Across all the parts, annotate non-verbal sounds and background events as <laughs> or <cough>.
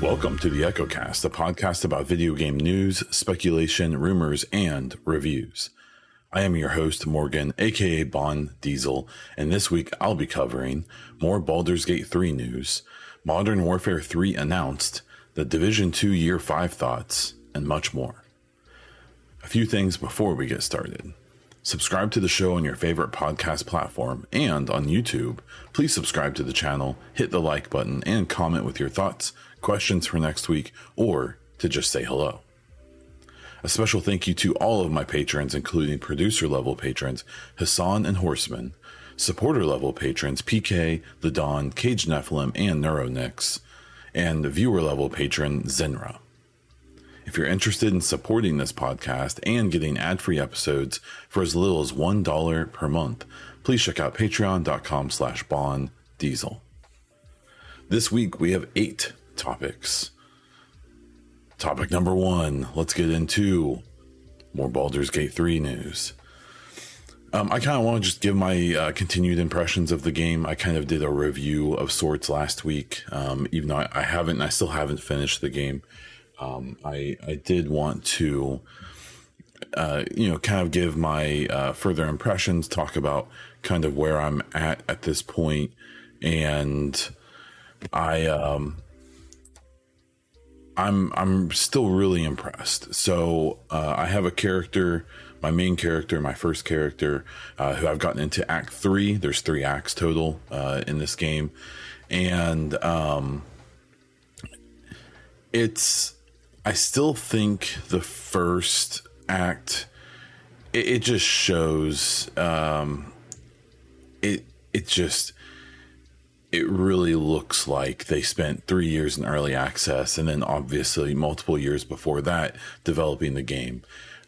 Welcome to the EchoCast, a podcast about video game news, speculation, rumors, and reviews. I am your host, Morgan, aka Bond Diesel, and this week I'll be covering more Baldur's Gate 3 news, Modern Warfare 3 announced, the Division 2 Year 5 thoughts, and much more. A few things before we get started. Subscribe to the show on your favorite podcast platform and on YouTube. Please subscribe to the channel, hit the like button, and comment with your thoughts, questions for next week, or to just say hello. A special thank you to all of my patrons, including producer level patrons Hassan and Horseman, supporter level patrons PK, The Dawn, Cage Nephilim, and Neuronix, and viewer level patron Zenra. If you're interested in supporting this podcast and getting ad free episodes for as little as $1 per month, please check out patreon.com slash bond diesel. This week we have eight topics. Topic number one, let's get into more Baldur's Gate 3 news. Um, I kind of want to just give my uh, continued impressions of the game. I kind of did a review of sorts last week, um, even though I, I, haven't, I still haven't finished the game. Um, I I did want to, uh, you know, kind of give my uh, further impressions, talk about kind of where I'm at at this point, and I um, I'm I'm still really impressed. So uh, I have a character, my main character, my first character, uh, who I've gotten into Act Three. There's three acts total uh, in this game, and um, it's I still think the first act it, it just shows um, it it just it really looks like they spent three years in early access and then obviously multiple years before that developing the game.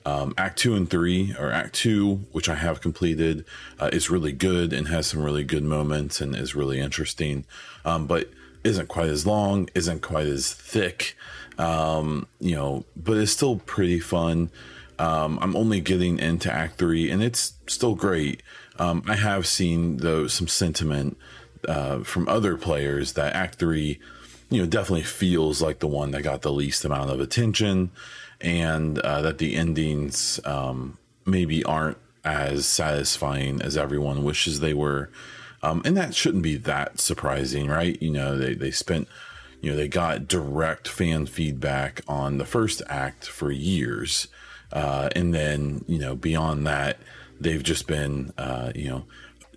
Um, act two and three, or Act two, which I have completed, uh, is really good and has some really good moments and is really interesting, um, but isn't quite as long, isn't quite as thick, um, you know, but it's still pretty fun. Um, I'm only getting into Act three, and it's still great. Um, I have seen though some sentiment uh, from other players that Act Three, you know, definitely feels like the one that got the least amount of attention, and uh, that the endings um, maybe aren't as satisfying as everyone wishes they were. Um, and that shouldn't be that surprising, right? You know, they, they spent, you know, they got direct fan feedback on the first act for years. Uh, and then, you know, beyond that, they've just been, uh, you know,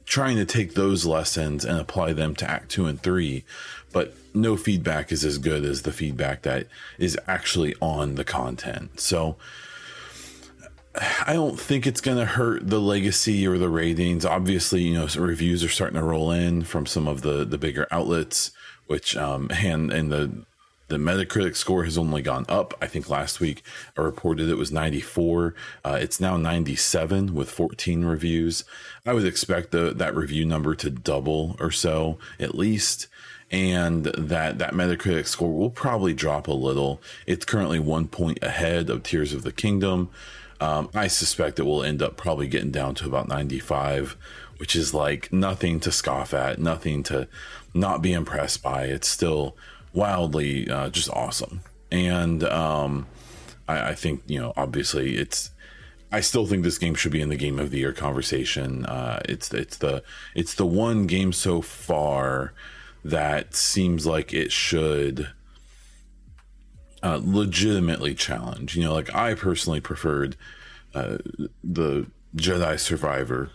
trying to take those lessons and apply them to act two and three but no feedback is as good as the feedback that is actually on the content so I don't think it's going to hurt the legacy or the ratings. Obviously, you know, reviews are starting to roll in from some of the the bigger outlets, which um and and the the Metacritic score has only gone up. I think last week I reported it was 94. Uh, it's now 97 with 14 reviews. I would expect the, that review number to double or so at least. And that, that Metacritic score will probably drop a little. It's currently one point ahead of Tears of the Kingdom. Um, I suspect it will end up probably getting down to about 95, which is like nothing to scoff at, nothing to not be impressed by. It's still wildly uh, just awesome. And um, I, I, think you know, obviously, it's. I still think this game should be in the game of the year conversation. Uh, it's it's the it's the one game so far that seems like it should uh, legitimately challenge. You know, like I personally preferred uh, the Jedi Survivor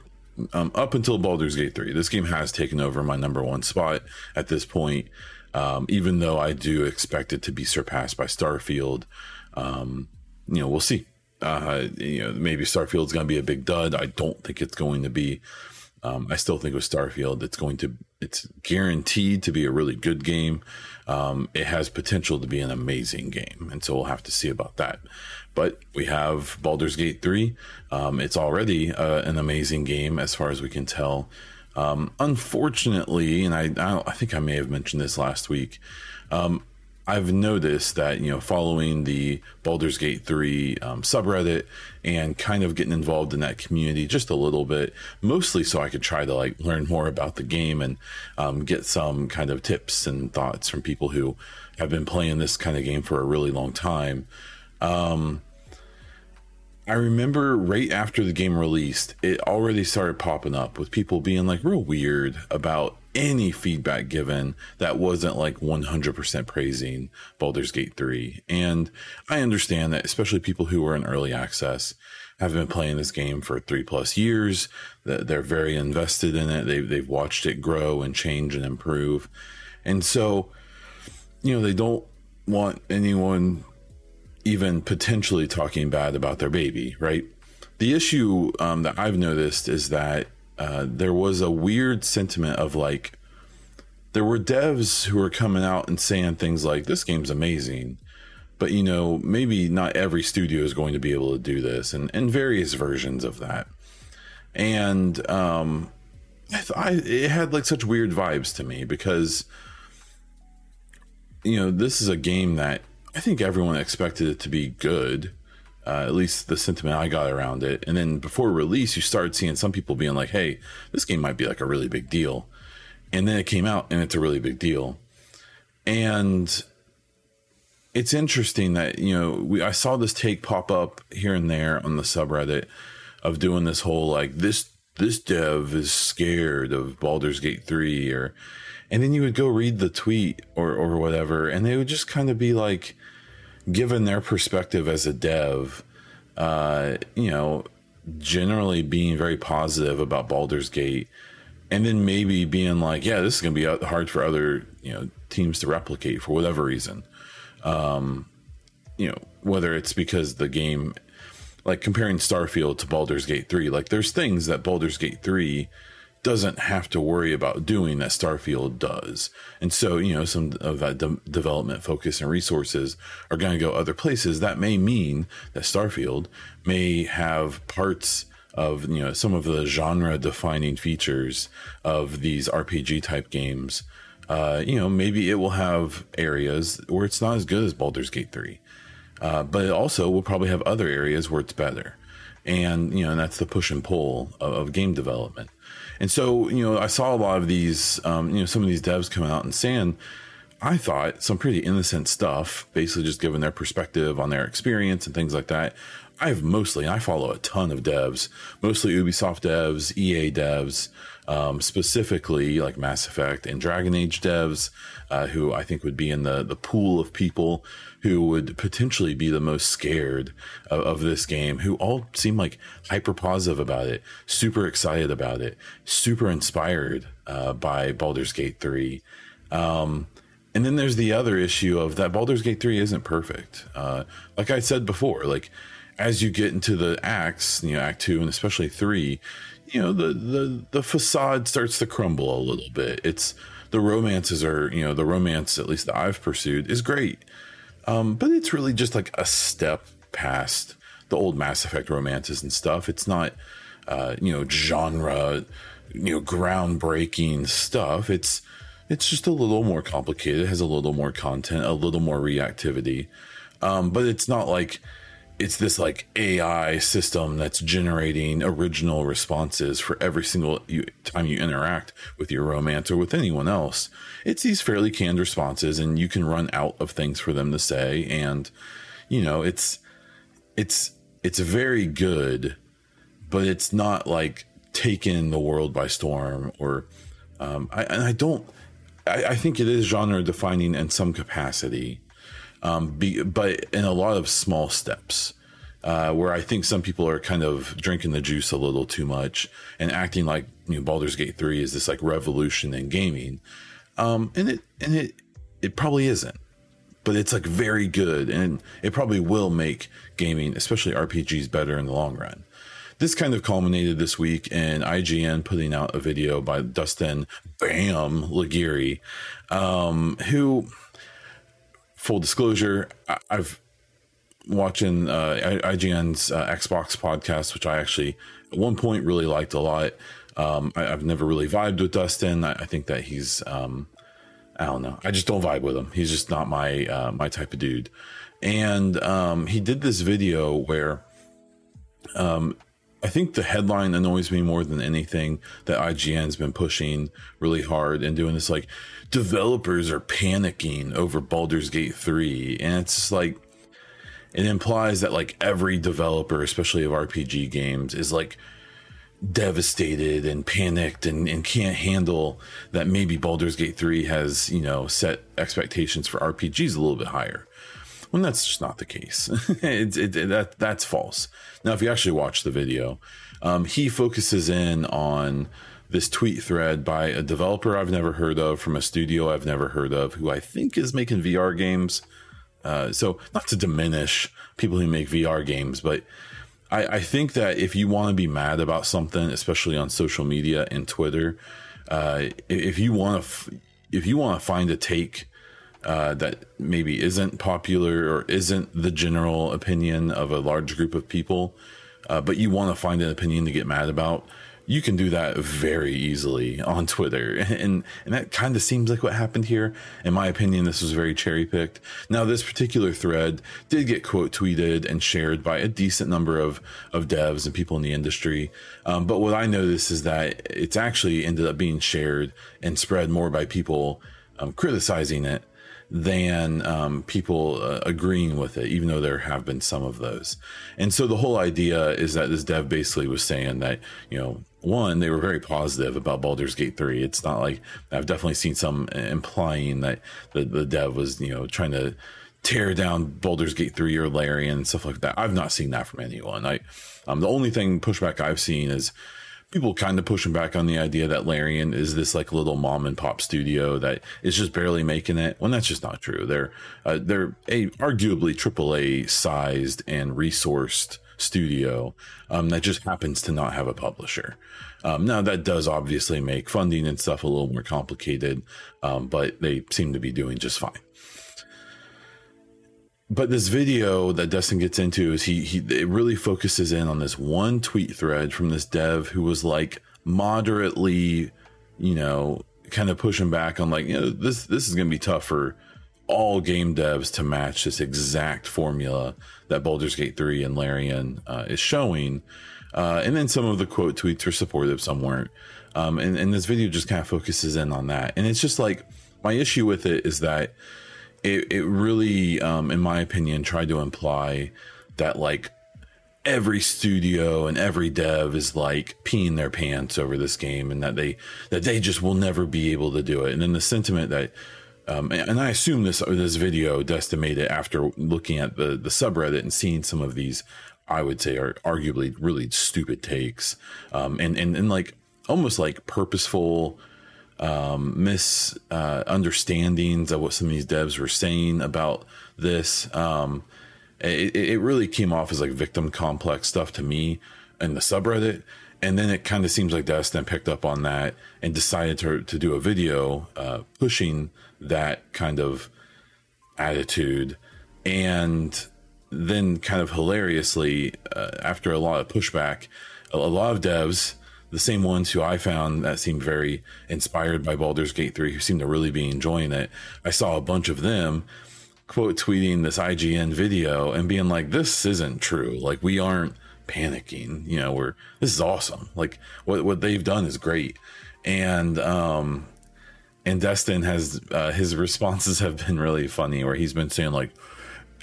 um, up until Baldur's Gate 3. This game has taken over my number one spot at this point um, even though I do expect it to be surpassed by Starfield. Um, you know, we'll see. Uh, you know, maybe Starfield's going to be a big dud. I don't think it's going to be. Um, I still think with Starfield, it's going to, it's guaranteed to be a really good game. Um, it has potential to be an amazing game, and so we'll have to see about that. But we have Baldur's Gate three. Um, it's already uh, an amazing game as far as we can tell. Um, unfortunately, and I, I, I, think I may have mentioned this last week, um, I've noticed that you know following the Baldur's Gate three um, subreddit and kind of getting involved in that community just a little bit, mostly so I could try to like learn more about the game and um, get some kind of tips and thoughts from people who have been playing this kind of game for a really long time. Um, I remember right after the game released, it already started popping up with people being like real weird about any feedback given that wasn't like 100% praising Baldur's Gate 3. And I understand that, especially people who are in early access have been playing this game for three plus years, that they're very invested in it. They've, they've watched it grow and change and improve. And so, you know, they don't want anyone even potentially talking bad about their baby, right? The issue um, that I've noticed is that uh, there was a weird sentiment of like, there were devs who were coming out and saying things like, this game's amazing, but you know, maybe not every studio is going to be able to do this, and, and various versions of that. And um, I, it had like such weird vibes to me because, you know, this is a game that I think everyone expected it to be good. Uh, at least the sentiment I got around it. And then before release, you started seeing some people being like, "Hey, this game might be like a really big deal," and then it came out and it's a really big deal. And it's interesting that you know we I saw this take pop up here and there on the subreddit of doing this whole like this this dev is scared of Baldur's Gate three or, and then you would go read the tweet or or whatever, and they would just kind of be like given their perspective as a dev, uh, you know, generally being very positive about Baldur's Gate, and then maybe being like, yeah, this is going to be hard for other you know teams to replicate for whatever reason. Um, you know, whether it's because the game, like comparing Starfield to Baldur's Gate 3, like there's things that Baldur's Gate 3 doesn't have to worry about doing that Starfield does. And so, you know, some of that de- development focus and resources are going to go other places. That may mean that Starfield may have parts of, you know, some of the genre defining features of these RPG type games. Uh, you know, maybe it will have areas where it's not as good as Baldur's Gate 3. Uh, but it also will probably have other areas where it's better. And, you know, and that's the push and pull of, of game development. And so, you know, I saw a lot of these, um, you know, some of these devs come out and saying, I thought some pretty innocent stuff, basically just giving their perspective on their experience and things like that. I've mostly, I follow a ton of devs, mostly Ubisoft devs, EA devs, um, specifically like Mass Effect and Dragon Age devs, uh, who I think would be in the the pool of people who would potentially be the most scared of, of, this game, who all seem like hyper positive about it, super excited about it, super inspired uh, by Baldur's Gate 3. Um, and then there's the other issue of that Baldur's Gate 3 isn't perfect. Uh, like I said before, like as you get into the acts, you know, Act 2 and especially 3, you know, the, the, the facade starts to crumble a little bit. It's the romances are, you know, the romance, at least that I've pursued, is great um, but it's really just like a step past the old Mass Effect romances and stuff. It's not, uh, you know, genre, you know, groundbreaking stuff. It's it's just a little more complicated. It has a little more content, a little more reactivity, um, but it's not like it's this like AI system that's generating original responses for every single time you interact with your romance or with anyone else. It's these fairly canned responses, and you can run out of things for them to say. And you know, it's it's it's very good, but it's not like taken the world by storm. Or um, I, and I don't. I, I think it is genre defining in some capacity um, be, but in a lot of small steps. Uh, where I think some people are kind of drinking the juice a little too much and acting like you know Baldur's Gate 3 is this like revolution in gaming. Um, and it and it it probably isn't. But it's like very good and it probably will make gaming, especially RPGs better in the long run. This kind of culminated this week in IGN putting out a video by Destin Bam Legarie, um, who full disclosure, I, have watching uh, IGN's uh, Xbox podcast, which I actually at one point really liked a lot. Um, I, have never really vibed with Destin. I, I think that he's um, I don't know. I just don't vibe with him. He's just not my uh, my type of dude. And um, he did this video where um, I think the headline annoys me more than anything that IGN's been pushing really hard and doing this like developers are panicking over Baldur's Gate 3 and it's just like it implies that like every developer especially of RPG games is like devastated and panicked and, and can't handle that maybe Baldur's Gate 3 has, you know, set expectations for RPGs a little bit higher. When that's just not the case. it, <laughs> it, it, that that's false. Now, if you actually watch the video, um, he focuses in on this tweet thread by a developer I've never heard of from a studio I've never heard of, who I think is making VR games. Uh, so, not to diminish people who make VR games, but I, I think that if you want to be mad about something, especially on social media and Twitter, uh, if you want to, f- if you want to find a take uh, that maybe isn't popular or isn't the general opinion of a large group of people, uh, but you want to find an opinion to get mad about, you can do that very easily on Twitter. <laughs> And, and that kind of seems like what happened here. In my opinion, this was very cherry picked. Now, this particular thread did get quote tweeted and shared by a decent number of, of devs and people in the industry. Um, but what I noticed is that it's actually ended up being shared and spread more by people um, criticizing it than um, people uh, agreeing with it, even though there have been some of those. And so the whole idea is that this dev basically was saying that, you know, one, they were very positive about Baldur's Gate 3. It's not like I've definitely seen some implying that the, the dev was, you know, trying to tear down Baldur's Gate 3 or Larian and stuff like that. I've not seen that from anyone. I, um, the only thing pushback I've seen is people kind of pushing back on the idea that Larian is this like little mom and pop studio that is just barely making it. When that's just not true. They're uh, they're a arguably AAA sized and resourced studio um, that just happens to not have a publisher. Um, now that does obviously make funding and stuff a little more complicated, um, but they seem to be doing just fine but this video that Destin gets into is he he it really focuses in on this one tweet thread from this dev who was like moderately, you know, kind of pushing back on like, you know, this this is going to be tough for all game devs to match this exact formula that Baldur's Gate 3 and Larian uh, is showing. Uh, and then some of the quote tweets are supportive, some weren't. Um, and, and this video just kind of focuses in on that. And it's just like, my issue with it is that it, it really, um, in my opinion, tried to imply that like every studio and every dev is like peeing their pants over this game and that they that they just will never be able to do it. And then the sentiment that um, and I assume this this video decimated after looking at the the subreddit and seeing some of these, I would say are arguably really stupid takes, um, and and and like almost like purposeful um, misunderstandings uh, of what some of these devs were saying about this. Um, it, it really came off as like victim complex stuff to me in the subreddit. And then it kind of seems like Destin picked up on that and decided to, to do a video uh, pushing that kind of attitude. And then, kind of hilariously, uh, after a lot of pushback, a, a lot of devs the same ones who I found that seemed very inspired by Baldur's Gate 3, who seemed to really be enjoying it. I saw a bunch of them quote tweeting this IGN video and being like, this isn't true. Like, we aren't panicking. You know, we're, this is awesome. Like, what, what they've done is great. And, um, and Destin has, uh, his <laughs> responses have been really funny where he's been saying, like,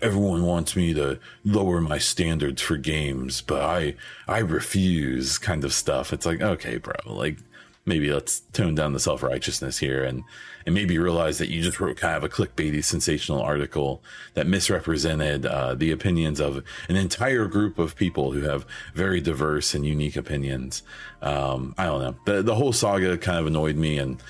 everyone wants me to lower my standards for games, but I I refuse kind of stuff. It's like, okay, bro, like maybe let's tone down the self righteousness here and and maybe realize that you just wrote kind of a clickbaity sensational article that misrepresented uh, the opinions of an entire group of people who have very diverse and unique opinions. Um, I don't know. The the whole saga kind of annoyed me and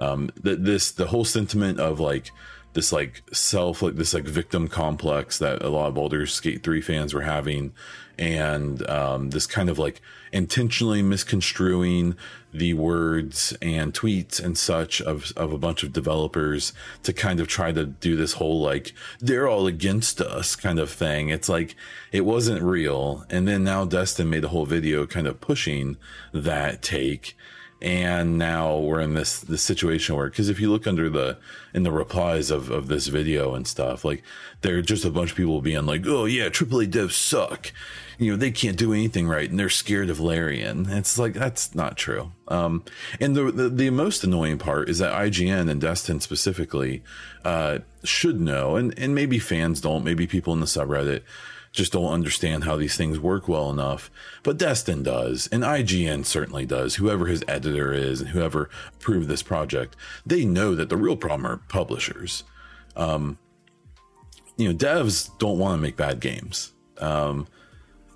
um, the, this the whole sentiment of like this like self like this like victim complex that a lot of Baldur's Gate 3 fans were having and um, this kind of like intentionally misconstruing the words and tweets and such of, of a bunch of developers to kind of try to do this whole like they're all against us kind of thing. It's like it wasn't real. And then now destin made a whole video kind of pushing that take and now we're in this this situation where because if you look under the in the replies of of this video and stuff like there are just a bunch of people being like oh yeah aaa devs suck. You know they can't do anything right and they're scared of larian. It's like that's not true. Um and the, the the most annoying part is that ign and destin specifically uh should know and and maybe fans don't maybe people in the subreddit just don't understand how these things work well enough. But Destin does, and IGN certainly does. Whoever his editor is and whoever approved this project, they know that the real problem are publishers. Um, you know, devs don't want to make bad games. Um,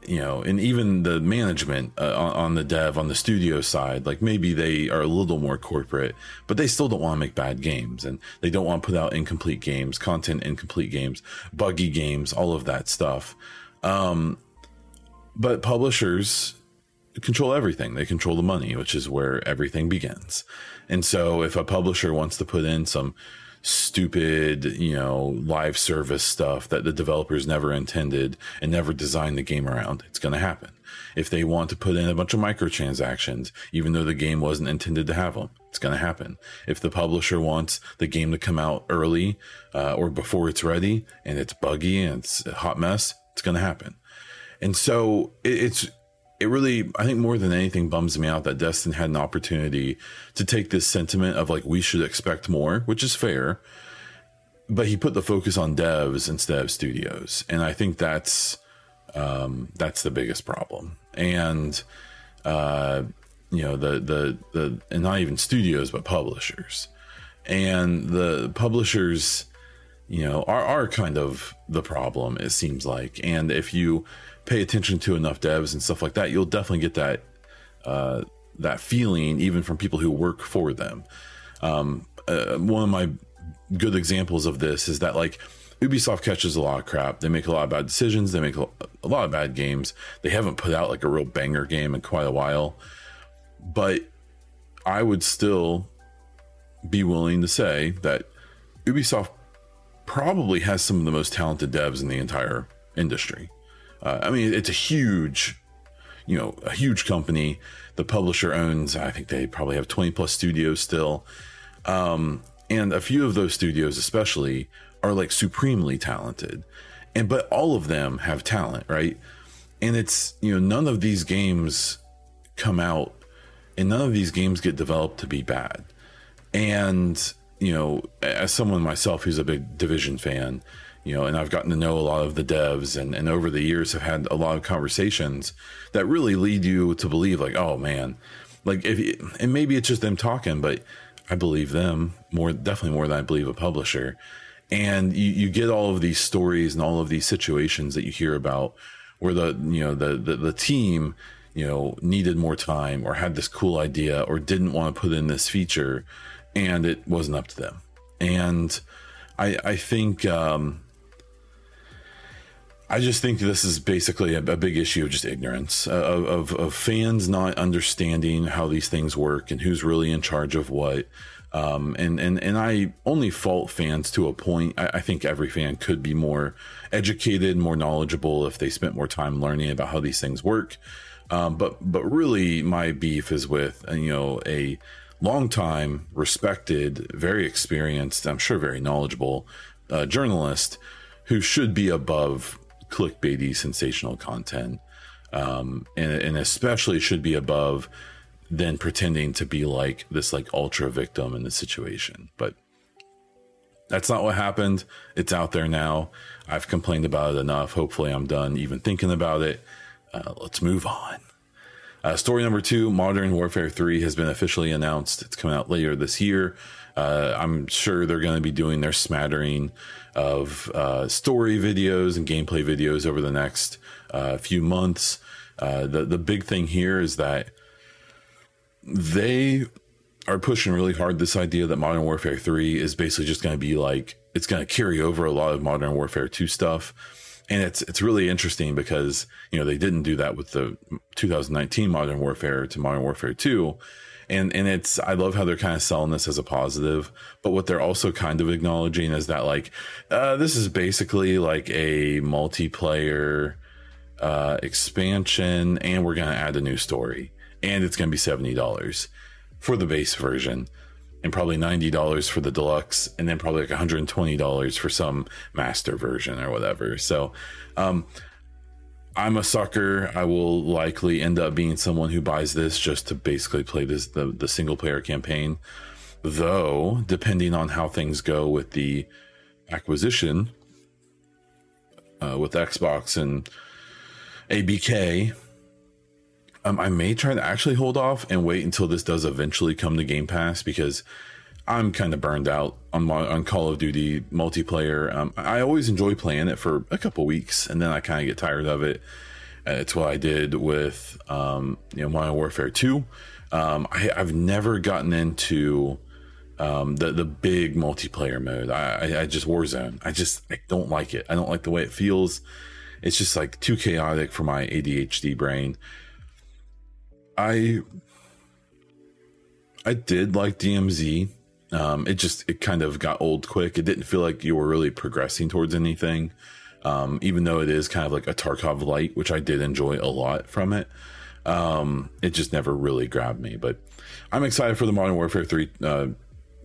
you know, and even the management uh, on, on, the dev on the studio side, like maybe they are a little more corporate, but they still don't want to make bad games and they don't want to put out incomplete games, content incomplete games, buggy games, all of that stuff. Um, but publishers control everything. They control the money, which is where everything begins. And so if a publisher wants to put in some stupid, you know, live service stuff that the developers never intended and never designed the game around. It's going to happen. If they want to put in a bunch of microtransactions, even though the game wasn't intended to have them, it's going to happen. If the publisher wants the game to come out early uh, or before it's ready and it's buggy and it's a hot mess, it's going to happen. And so it, it's it really, I think more than anything bums me out that Destin had an opportunity to take this sentiment of like, we should expect more, which is fair. But he put the focus on devs instead of studios. And I think that's, um, that's the biggest problem. And, uh, you know, the, the, the, and not even studios, but publishers. And the publishers, you know, are, are kind of the problem, it seems like. And if you, pay attention to enough devs and stuff like that, you'll definitely get that uh, that feeling even from people who work for them. Um, uh, one of my good examples of this is that like Ubisoft catches a lot of crap. They make a lot of bad decisions. They make a lot of bad games. They haven't put out like a real banger game in quite a while. But I would still be willing to say that Ubisoft probably has some of the most talented devs in the entire industry. Uh, I mean, it's a huge, you know, a huge company. The publisher owns, I think they probably have 20 plus studios still. Um, and a few of those studios, especially, are like supremely talented. And, but all of them have talent, right? And it's, you know, none of these games come out and none of these games get developed to be bad. And, you know, as someone myself who's a big Division fan, you know, and I've gotten to know a lot of the devs and, and over the years have had a lot of conversations that really lead you to believe like, oh man, like if, and maybe it's just them talking, but I believe them more, definitely more than I believe a publisher. And you, you get all of these stories and all of these situations that you hear about where the, you know, the, the, the team, you know, needed more time or had this cool idea or didn't want to put in this feature and it wasn't up to them. And I, I think, um, I just think this is basically a, a big issue of just ignorance uh, of, of, fans not understanding how these things work and who's really in charge of what. Um, and, and, and I only fault fans to a point. I, I, think every fan could be more educated, more knowledgeable if they spent more time learning about how these things work. Um, but, but really my beef is with, uh, you know, a long time respected, very experienced, I'm sure very knowledgeable, uh, journalist who should be above clickbaity sensational content. Um, and, and especially should be above than pretending to be like this like ultra victim in the situation. But that's not what happened. It's out there now. I've complained about it enough. Hopefully i'm done even thinking about it. Uh, let's move on. Uh, story number two modern warfare 3 has been officially announced. It's coming out later this year uh, i'm sure they're going to be doing their smattering of uh, story videos and gameplay videos over the next uh, few months. Uh, the the big thing here is that they are pushing really hard this idea that Modern Warfare 3 is basically just going to be like it's going to carry over a lot of Modern Warfare 2 stuff. And it's it's really interesting because you know they didn't do that with the 2019 Modern Warfare to Modern Warfare 2 and and it's I love how they're kind of selling this as a positive, but what they're also kind of acknowledging is that like uh, this is basically like a multiplayer uh, expansion, and we're gonna add a new story, and it's gonna be seventy dollars. for the base version and probably $90 for the deluxe and then probably like $120 for some master version or whatever. So, um, I'm a sucker. I will likely end up being someone who buys this just to basically play this the, the single player campaign. Though, depending on how things go with the acquisition uh, with Xbox and ABK, um, I may try to actually hold off and wait until this does eventually come to Game Pass because I'm kind of burned out on on Call of Duty multiplayer. Um, I always enjoy playing it for a couple weeks and then I kind of get tired of it. Uh, it's what I did with um, you know Modern Warfare 2. Um, I, have never gotten into um, the the big multiplayer mode. I, I, I just Warzone. I just I don't like it. I don't like the way it feels. It's just like too chaotic for my ADHD brain. I I did like DMZ. Um, it just it kind of got old quick. It didn't feel like you were really progressing towards anything. Um, even though it is kind of like a Tarkov light, which I did enjoy a lot from it. Um, it just never really grabbed me. But I'm excited for the Modern Warfare 3 uh,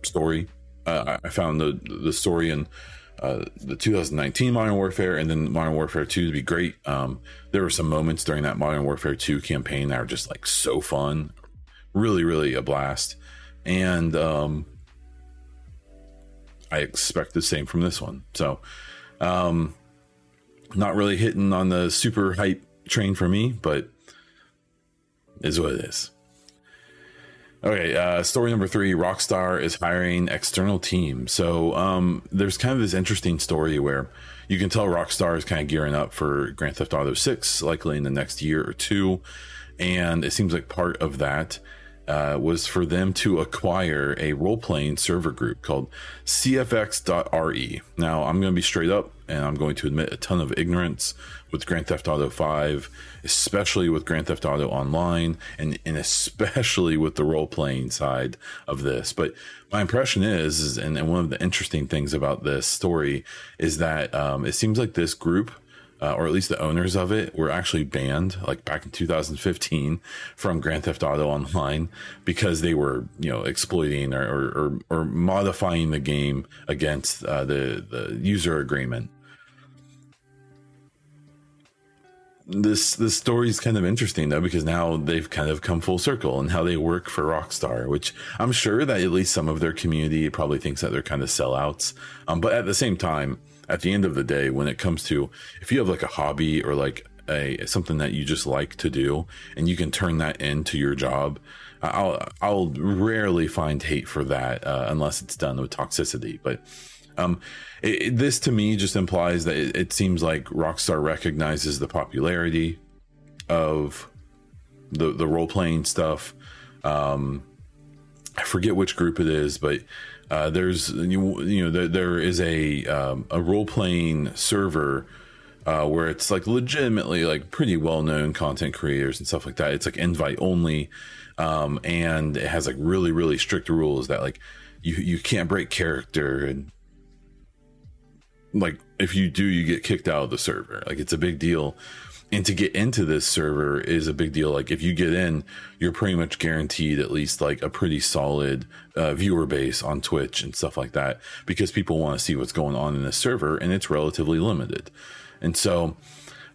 story. Uh, I found the the story in uh, the 2019 Modern Warfare and then Modern Warfare 2 to be great. Um, there were some moments during that Modern Warfare 2 campaign that were just like so fun, really, really a blast. And um, I expect the same from this one. So, um, not really hitting on the super hype train for me, but is what it is. Okay, uh, story number three Rockstar is hiring external team. So um, there's kind of this interesting story where you can tell Rockstar is kind of gearing up for Grand Theft Auto 6, likely in the next year or two. And it seems like part of that uh, was for them to acquire a role playing server group called CFX.re. Now, I'm going to be straight up and I'm going to admit a ton of ignorance with Grand Theft Auto 5, especially with Grand Theft Auto Online, and, and especially with the role playing side of this. But my impression is, is and, and, one of the interesting things about this story is that um, it seems like this group uh, or at least the owners of it, were actually banned, like back in 2015, from Grand Theft Auto Online because they were, you know, exploiting or or, or modifying the game against uh, the the user agreement. This this story is kind of interesting though because now they've kind of come full circle and how they work for Rockstar, which I'm sure that at least some of their community probably thinks that they're kind of sellouts, um, but at the same time at the end of the day, when it comes to if you have like a hobby or like a something that you just like to do and you can turn that into your job, I'll I'll rarely find hate for that uh, unless it's done with toxicity. But um, it, it, this to me just implies that it, it seems like Rockstar recognizes the popularity of the the role playing stuff. Um, I forget which group it is, but uh, there's you, you know there, there is a um, a role playing server uh, where it's like legitimately like pretty well known content creators and stuff like that. It's like invite only, um, and it has like really really strict rules that like you you can't break character and like if you do you get kicked out of the server. Like it's a big deal and to get into this server is a big deal. Like if you get in you're pretty much guaranteed at least like a pretty solid uh, viewer base on twitch and stuff like that because people want to see what's going on in this server and it's relatively limited. And so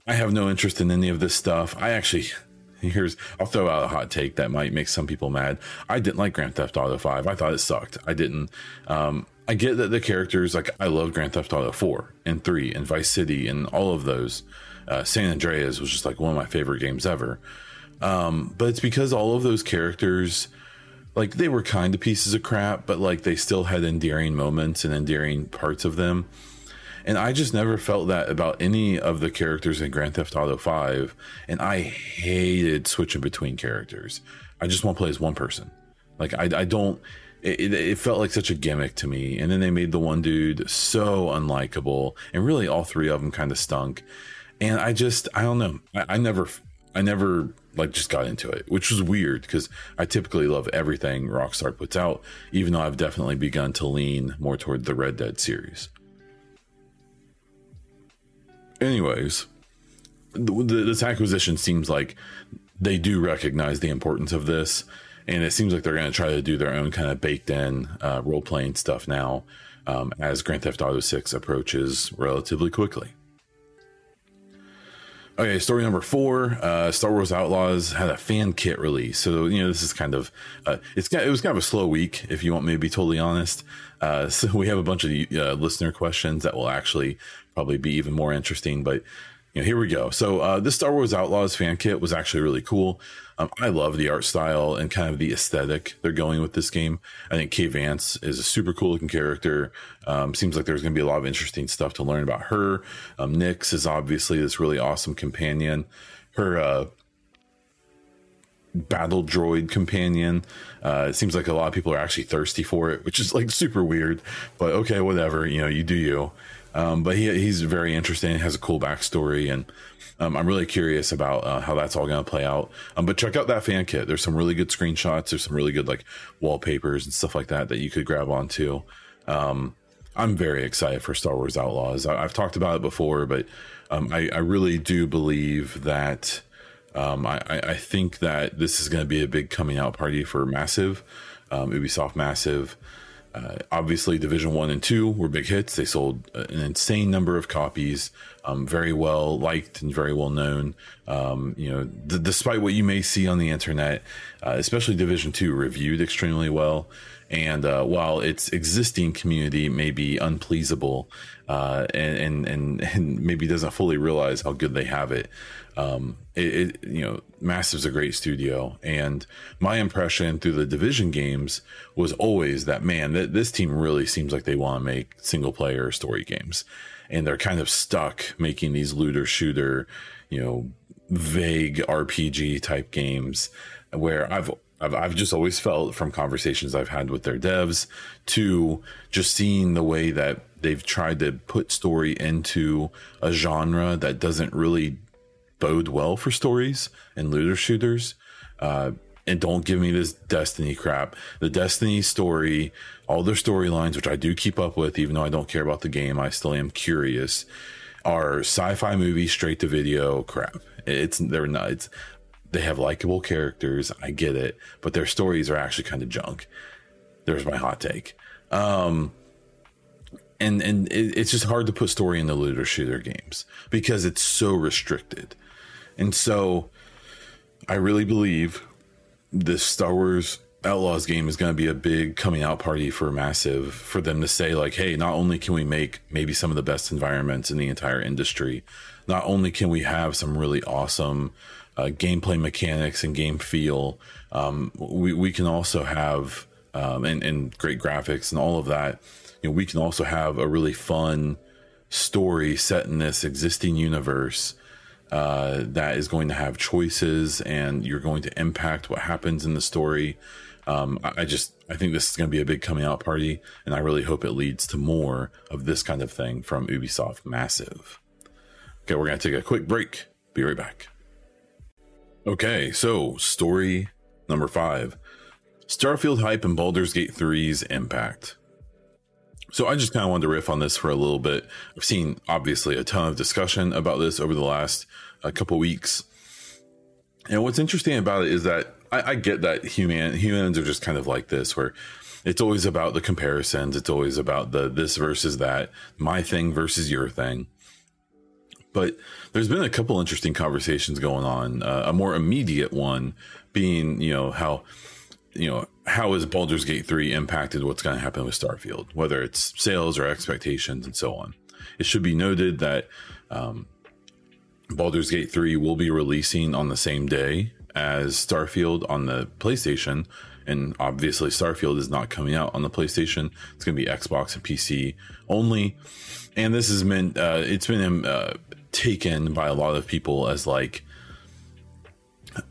i have no interest in any of this stuff. I actually <laughs> here's i'll throw out a hot take that might make some people mad. I didn't like grand theft auto 5 i thought it sucked. I didn't um, i get that the characters like i love grand theft auto 4 and 3 and vice city and all of those uh, San Andreas was just like one of my favorite games ever. Um, but it's because all of those characters, like they were kind of pieces of crap, but like they still had endearing moments and endearing parts of them. And I just never felt that about any of the characters in Grand Theft Auto 5. And I hated switching between characters. I just want to play as one person. Like, I, I don't, it, it, felt like such a gimmick to me. And then they made the one dude so unlikable. And really, all three of them kind of stunk and I just I don't know. I, I never I never like just got into it, which was weird because I typically love everything Rockstar puts out, even though I've definitely begun to lean more toward the Red Dead series. Anyways, this acquisition seems like they do recognize the importance of this, and it seems like they're going to try to do their own kind of baked in uh, role playing stuff now um, as Grand Theft Auto 6 approaches relatively quickly. Okay, story number four. Uh, Star Wars Outlaws had a fan kit release, so you know this is kind of uh, it's it was kind of a slow week, if you want me to be totally honest. Uh, <laughs> so we have a bunch of uh, listener questions that will actually probably be even more interesting, but you know, here we go. So uh, this Star Wars Outlaws fan kit was actually really cool. Um, I love the art style and kind of the aesthetic they're going with this game. I think Kay Vance is a super cool looking character. Um, seems like there's going to be a lot of interesting stuff to learn about her. Um, Nix is obviously this really awesome companion. Her uh, battle droid companion. Uh, it seems like a lot of people are actually thirsty for it, which is like super weird. But okay, whatever. You know, you do you. Um, but he, he's very interesting. Has a cool backstory, and um, I'm really curious about uh, how that's all going to play out. Um, but check out that fan kit. There's some really good screenshots. There's some really good like wallpapers and stuff like that that you could grab onto. Um, I'm very excited for Star Wars Outlaws. I, have talked about it before, but um, I, I, really do believe that. Um, I, I, think that this is going to be a big coming out party for Massive, Ubisoft Massive. Uh, obviously, Division One and Two were big hits. They sold an insane number of copies, um, very well liked and very well known. Um, you know, d- despite what you may see on the internet, uh, especially Division Two reviewed extremely well. And uh, while its existing community may be unpleasable uh, and, and, and maybe doesn't fully realize how good they have it, um, it, it, you know massive's a great studio. And my impression through the division games was always that man that this team really seems like they want to make single player story games. And they're kind of stuck making these looter shooter you know vague rpg type games where i've I've, I've just always felt from conversations I've had with their devs to just seeing the way that they've tried to put story into a genre that doesn't really bode well for stories and looter shooters. Uh, and don't give me this Destiny crap. The Destiny story, all their storylines, which I do keep up with, even though I don't care about the game, I still am curious, are sci-fi movie straight to video crap. It's they're not. They have likable characters. I get it, but their stories are actually kind of junk. There's my hot take. Um, and and it, it's just hard to put story in the looter shooter games because it's so restricted. And so I really believe this Star Wars Outlaws game is going to be a big coming out party for Massive for them to say, like, hey, not only can we make maybe some of the best environments in the entire industry, not only can we have some really awesome uh, gameplay mechanics and game feel, um, we, we can also have, um, and, and great graphics and all of that. You know, we can also have a really fun story set in this existing universe uh, that is going to have choices and you're going to impact what happens in the story. Um, I, I just I think this is going to be a big coming out party, and I really hope it leads to more of this kind of thing from Ubisoft Massive. Okay, we're going to take a quick break. Be right back. Okay, so story number five Starfield hype and Baldur's Gate 3's impact. So I just kind of wanted to riff on this for a little bit. I've seen obviously a ton of discussion about this over the last uh, couple weeks. And what's interesting about it is that I, I get that human humans are just kind of like this, where it's always about the comparisons. It's always about the this versus that, my thing versus your thing. But there's been a couple interesting conversations going on. Uh, a more immediate one being, you know, how you know, how has Baldur's Gate 3 impacted what's going to happen with Starfield, whether it's sales or expectations and so on. It should be noted that um, Baldur's Gate 3 will be releasing on the same day as Starfield on the PlayStation. And obviously, Starfield is not coming out on the PlayStation. It's going to be Xbox and PC only. And this has meant uh, it's been uh, taken by a lot of people as like,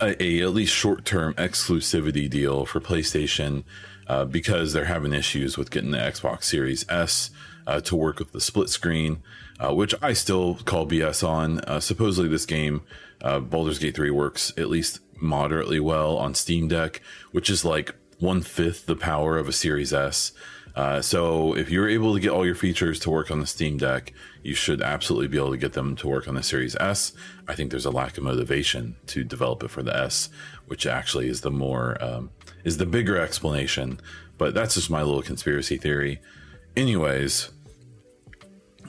a, a at least short term exclusivity deal for PlayStation uh, because they're having issues with getting the Xbox Series S uh, to work with the split screen, uh, which I still call BS on. Uh, supposedly, this game, uh, Baldur's Gate 3, works at least moderately well on Steam Deck, which is like one fifth the power of a Series S. Uh, so if you're able to get all your features to work on the Steam Deck, you should absolutely be able to get them to work on the Series S. I think there's a lack of motivation to develop it for the S, which actually is the more um, is the bigger explanation. But that's just my little conspiracy theory. Anyways,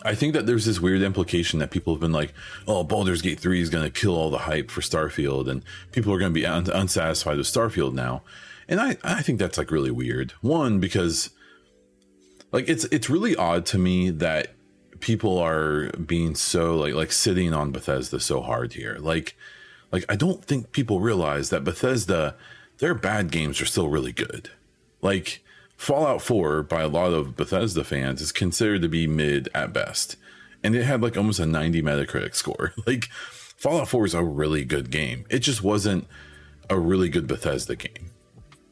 I think that there's this weird implication that people have been like, "Oh, Baldur's Gate 3 is going to kill all the hype for Starfield and people are going to be un- unsatisfied with Starfield now." And I I think that's like really weird. One because like it's it's really odd to me that people are being so like like sitting on Bethesda so hard here. Like like I don't think people realize that Bethesda their bad games are still really good. Like Fallout 4 by a lot of Bethesda fans is considered to be mid at best. And it had like almost a 90 Metacritic score. <laughs> Like Fallout 4 is a really good game. It just wasn't a really good Bethesda game.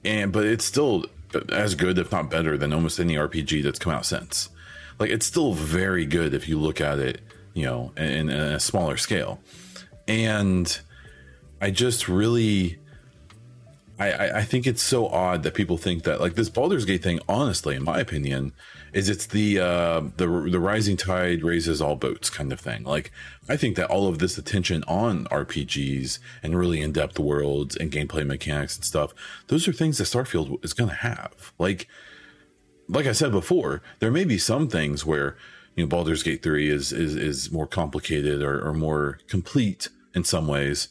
And but it's still as good if not better than almost any RPG that's come out since. Like it's still very good if you look at it, you know, in, in a smaller scale. And I just really I, I think it's so odd that people think that like this Baldur's Gate thing, honestly, in my opinion, is it's the uh, the the rising tide raises all boats kind of thing. Like I think that all of this attention on RPGs and really in depth worlds and gameplay mechanics and stuff, those are things that Starfield is going to have. Like like I said before, there may be some things where you know Baldur's Gate three is is is more complicated or, or more complete in some ways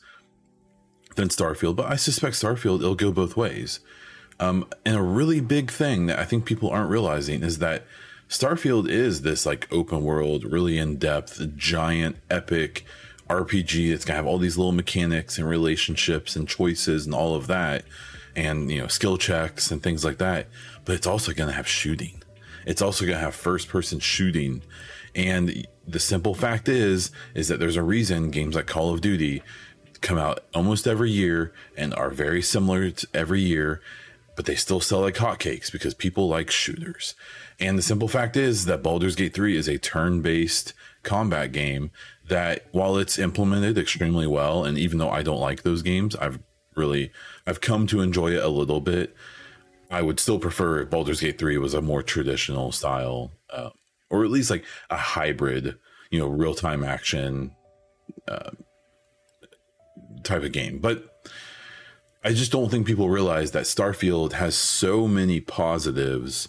than Starfield, but I suspect Starfield it'll go both ways. Um, and a really big thing that I think people aren't realizing is that Starfield is this like open world, really in depth, giant, epic RPG. It's gonna have all these little mechanics and relationships and choices and all of that, and you know skill checks and things like that. But it's also gonna have shooting. It's also gonna have first person shooting, and the simple fact is is that there's a reason games like Call of Duty come out almost every year and are very similar to every year, but they still sell like hotcakes because people like shooters. And the simple fact is that Baldur's Gate 3 is a turn based combat game that, while it's implemented extremely well, and even though I don't like those games, I've really I've come to enjoy it a little bit. I would still prefer Baldur's Gate 3 was a more traditional style, uh, or at least like a hybrid, you know, real time action, uh, type of game. But I just don't think people realize that Starfield has so many positives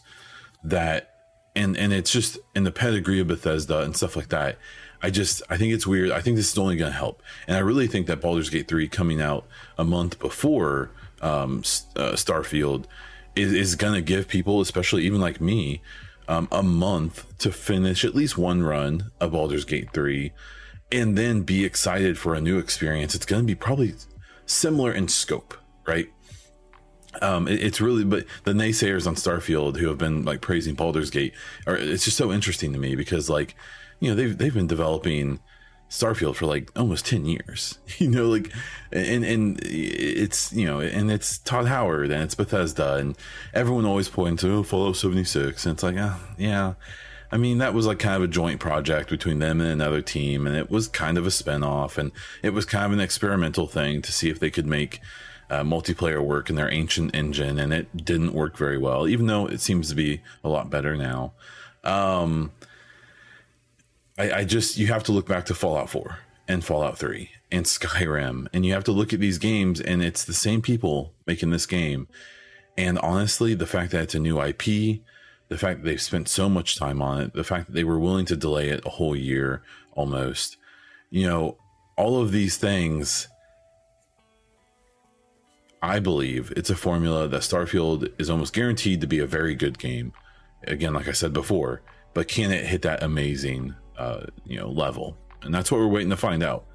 that and and it's just in the pedigree of Bethesda and stuff like that. I just I think it's weird. I think this is only going to help, and I really think that Baldur's Gate three coming out a month before um, uh, Starfield is is to give people, especially even like me, um, a month to finish at least one run of Baldur's Gate three and then be excited for a new experience, it's to be probably similar in scope, right? Um, it, it's really, but the naysayers on Starfield who have been like praising Baldur's Gate, are it's just so interesting to me because like, you know, they've they've been developing Starfield for like almost 10 years, <laughs> you know, like, and, and it's, you know, and it's Todd Howard and it's Bethesda and everyone always points to oh, Fallout 76. And it's like, uh, yeah, I mean, that was like kind of a joint project between them and another team, and it was kind of a spinoff, and it was kind of an experimental thing to see if they could make uh, multiplayer work in their ancient engine, and it didn't work very well, even though it seems to be a lot better now. Um, I, I just you have to look back to Fallout 4 and Fallout 3 and Skyrim, and you have to look at these games, and it's the same people making this game. And honestly, the fact that it's a new IP, the fact that they've spent so much time on it, the fact that they were willing to delay it a whole year almost, you know, all of these things, I believe it's a formula that Starfield is almost guaranteed to be a very good game. Again, like I said before, but can it hit that amazing, uh, you know, level? And that's what we're waiting to find out.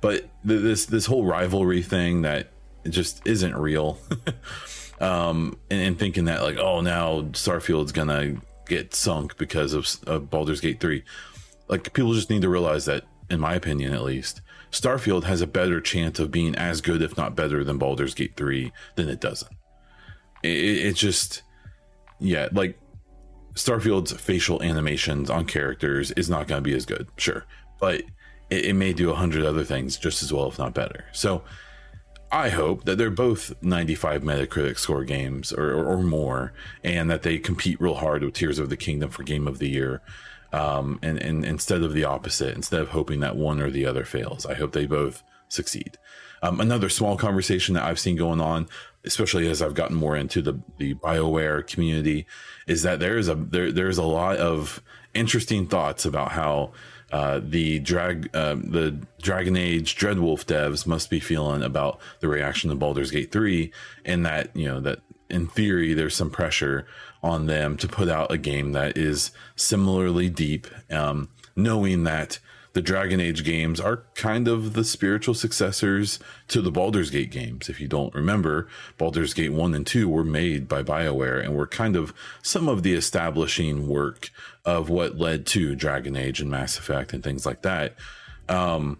But th- this this whole rivalry thing that just isn't real. <laughs> um, and, and, thinking that like, oh, now Starfield's gonna get sunk because of, of Baldur's Gate three. Like people just need to realize that, in my opinion, at least, Starfield has a better chance of being as good, if not better, than Baldur's Gate three than it doesn't. It, it just, yeah, like Starfield's facial animations on characters is not going to be as good, sure, but it, it may do a hundred other things just as well, if not better. So I hope that they're both 95 Metacritic score games or, or, or, more, and that they compete real hard with Tears of the Kingdom for Game of the Year. Um, and, and instead of the opposite, instead of hoping that one or the other fails, I hope they both succeed. Um, another small conversation that I've seen going on, especially as I've gotten more into the the Bioware community, is that there is a there there's a lot of interesting thoughts about how uh, the drag uh, the Dragon Age Dreadwolf devs must be feeling about the reaction to Baldur's Gate 3 and that you know that in theory there's some pressure on them to put out a game that is similarly deep um, knowing that the Dragon Age games are kind of the spiritual successors to the Baldur's Gate games. If you don't remember, Baldur's Gate 1 and 2 were made by BioWare and were kind of some of the establishing work of what led to Dragon Age and Mass Effect and things like that. Um,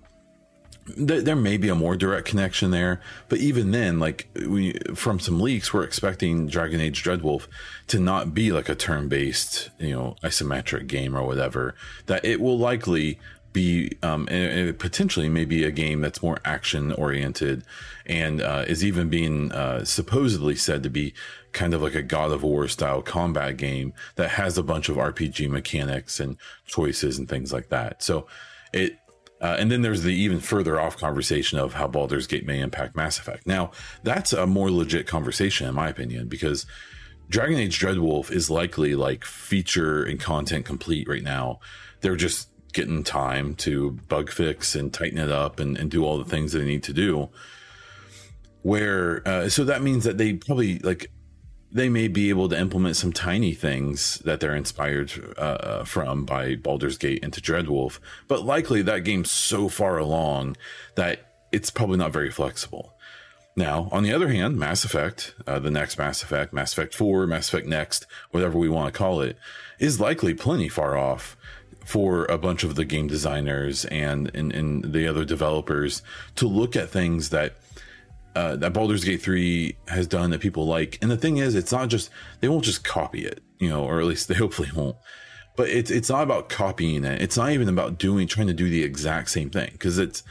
th- there may be a more direct connection there, but even then, like we from some leaks, we're expecting Dragon Age Dreadwolf to not be like a turn-based, you know, isometric game or whatever. That it will likely be um, and, potentially maybe a game that's more action oriented and uh, is even being uh, supposedly said to be kind of like a God of War style combat game that has a bunch of RPG mechanics and choices and things like that. So it uh, and then there's the even further off conversation of how Baldur's Gate may impact Mass Effect. Now, that's a more legit conversation, in my opinion, because Dragon Age Dreadwolf is likely like feature and content complete right now. They're just getting time to bug fix and tighten it up and, and do all the things they need to do. Where, uh, so that means that they probably like, they may be able to implement some tiny things that they're inspired uh, from by Baldur's Gate into Dreadwolf, but likely that game's so far along that it's probably not very flexible. Now, on the other hand, Mass Effect, uh, the next Mass Effect, Mass Effect 4, Mass Effect Next, whatever we want to call it, is likely plenty far off for a bunch of the game designers and, and, and the other developers to look at things that uh, that Baldur's Gate 3 has done that people like. And the thing is, it's not just, they won't just copy it, you know, or at least <laughs> they hopefully won't. But it's it's not about copying it. It's not even about doing trying to do the exact same thing because it's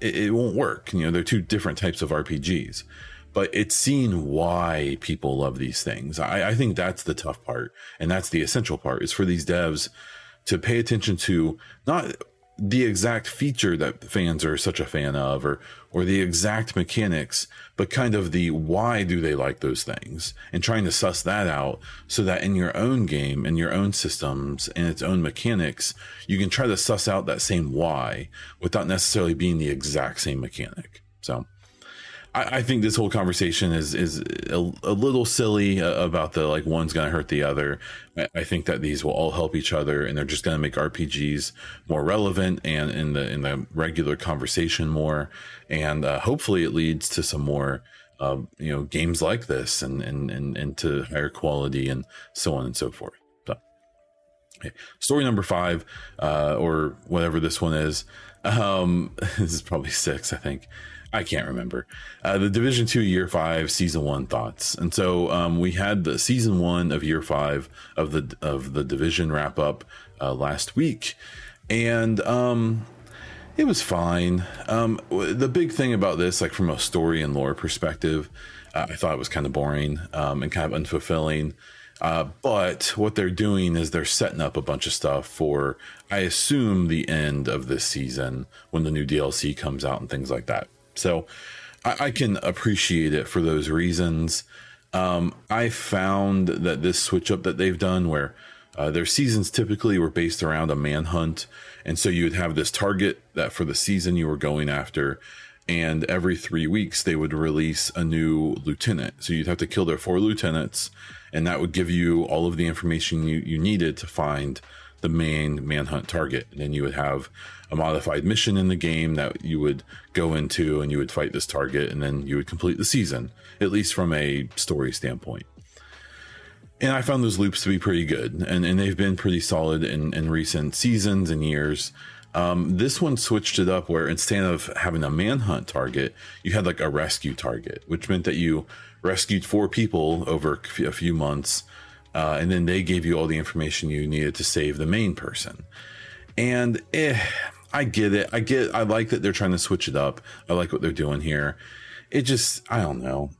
it, it won't work. You know, they're two different types of RPGs. But it's seeing why people love these things. I, I think that's the tough part, and that's the essential part is for these devs to pay attention to not the exact feature that fans are such a fan of or or the exact mechanics but kind of the why do they like those things and trying to suss that out so that in your own game and your own systems and its own mechanics you can try to suss out that same why without necessarily being the exact same mechanic. So I, I think this whole conversation is is a, a little silly uh, about the like one's to hurt the other. I, I, think that these will all help each other, and they're just to make RPGs more relevant and in the in the regular conversation more, and uh, hopefully it leads to some more. Uh, you know, games like this and, and, and, and to higher quality and so on and so forth. So, okay. Story number five, uh, or whatever this one is. Um, <laughs> this is probably six, I think. I can't remember. Uh, the Division Two Year Five Season One thoughts, and so um, we had the Season One of Year Five of the of the Division wrap up uh, last week, and um, it was fine. Um, the big thing about this, like from a story and lore perspective, uh, I thought it was kind of boring um, and kind of unfulfilling. Uh, but what they're doing is they're setting up a bunch of stuff for, I assume, the end of this season when the new DLC comes out and things like that. So I, I can appreciate it for those reasons. Um, I found that this switch up that they've done where uh, their seasons typically were based around a manhunt. And so you would have this target that for the season you were going after. And every three weeks, they would release a new lieutenant. So you'd have to kill their four lieutenants. And that would give you all of the information you, you needed to find the main manhunt target. And then you would have a modified mission in the game that you would go into and you would fight this target and then you would complete the season, at least from a story standpoint. And I found those loops to be pretty good and, and they've been pretty solid in, in recent seasons and years. Um, this one switched it up where instead of having a manhunt target, you had like a rescue target, which meant that you rescued four people over a few months. Uh, and then they gave you all the information you needed to save the main person. And eh, I get it. I get. I like that they're trying to switch it up. I like what they're doing here. It just, I don't know.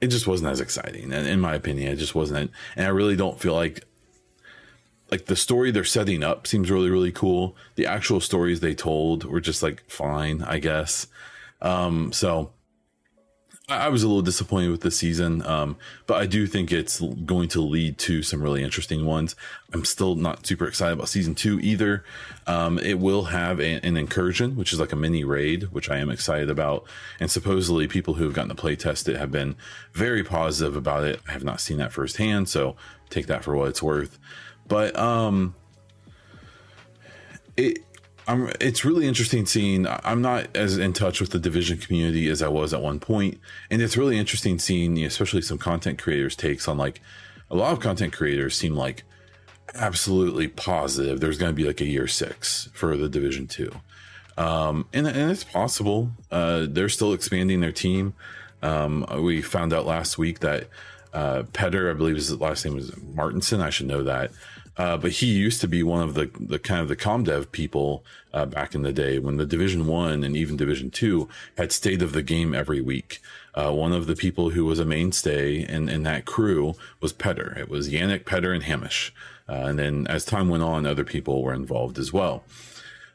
It just wasn't as exciting, and in my opinion, it just wasn't. And I really don't feel like, like the story they're setting up seems really, really cool. The actual stories they told were just like fine, I guess. Um, so I, was a little disappointed with the season, um, but I do think it's going to lead to some really interesting ones. I'm still not super excited about season two either. Um, it will have a, an incursion, which is like a mini raid, which I am excited about. And supposedly, people who have gotten to play test it have been very positive about it. I have not seen that firsthand, so take that for what it's worth. But um, it I'm, it's really interesting seeing. I'm not as in touch with the division community as I was at one point, and it's really interesting seeing, especially some content creators' takes on like a lot of content creators seem like absolutely positive there's going to be like a year six for the division two, um, and and it's possible. Uh, they're still expanding their team. Um, we found out last week that uh, Petter, I believe his last name was Martinson. I should know that. Uh, but he used to be one of the, the kind of the comdev people uh, back in the day when the Division One and even Division Two had state of the game every week. Uh, one of the people who was a mainstay in, in that crew was Petter. It was Yannick, Petter, and Hamish. Uh, and then as time went on, other people were involved as well.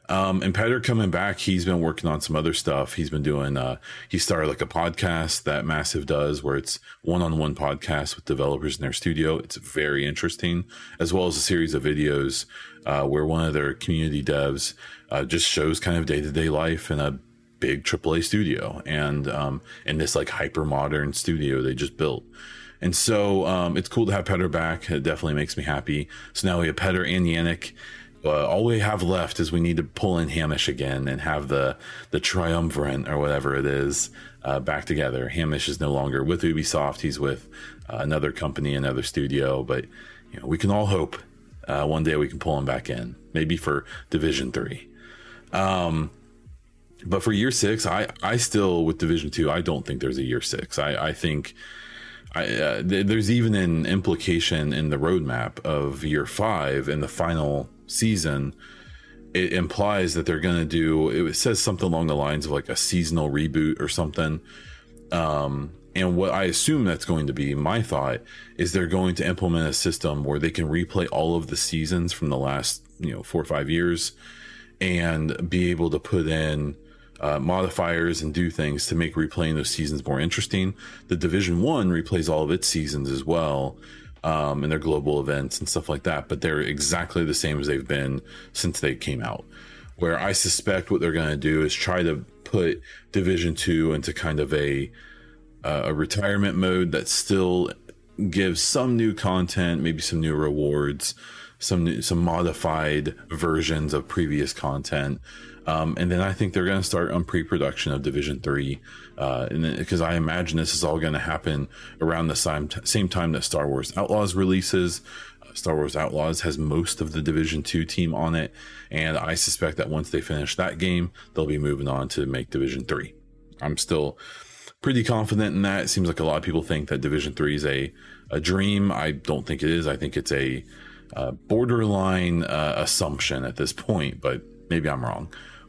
Um, and Petter coming back, he's been working on some other stuff. He's been doing, uh, he started like a podcast that Massive does where it's one on one podcast with developers in their studio. It's very interesting, as well as a series of videos uh, where one of their community devs uh, just shows kind of day to day life in a big AAA studio and um, in this like hyper modern studio they just built. And so um, it's cool to have Petter back. It definitely makes me happy. So now we have Petter and Yannick uh, all we have left is we need to pull in Hamish again and have the the triumvirate or whatever it is uh, back together. Hamish is no longer with Ubisoft; he's with uh, another company, another studio. But you know, we can all hope uh, one day we can pull him back in, maybe for Division Three. Um, but for Year Six, I I still with Division Two, I don't think there's a Year Six. I I think. I, uh, th- there's even an implication in the roadmap of year five in the final season, it implies that they're going to do. It says something along the lines of like a seasonal reboot or something. Um, and what I assume that's going to be, my thought, is they're going to implement a system where they can replay all of the seasons from the last, you know, four or five years and be able to put in uh, modifiers and do things to make replaying those seasons more interesting. The Division One replays all of its seasons as well, um, and their global events and stuff like that, but they're exactly the same as they've been since they came out. Where I suspect what they're going to do is try to put Division Two into kind of a uh, a retirement mode that still gives some new content, maybe some new rewards, some new, some modified versions of previous content, um, and then I think they're going to start on pre-production of Division Three, uh, because I imagine this is all going to happen around the same same time that Star Wars Outlaws releases. Uh, Star Wars Outlaws has most of the Division Two team on it, and I suspect that once they finish that game, they'll be moving on to make Division Three. I'm still pretty confident in that. It seems like a lot of people think that Division Three is a a dream. I don't think it is. I think it's a uh, borderline uh, assumption at this point, but maybe I'm wrong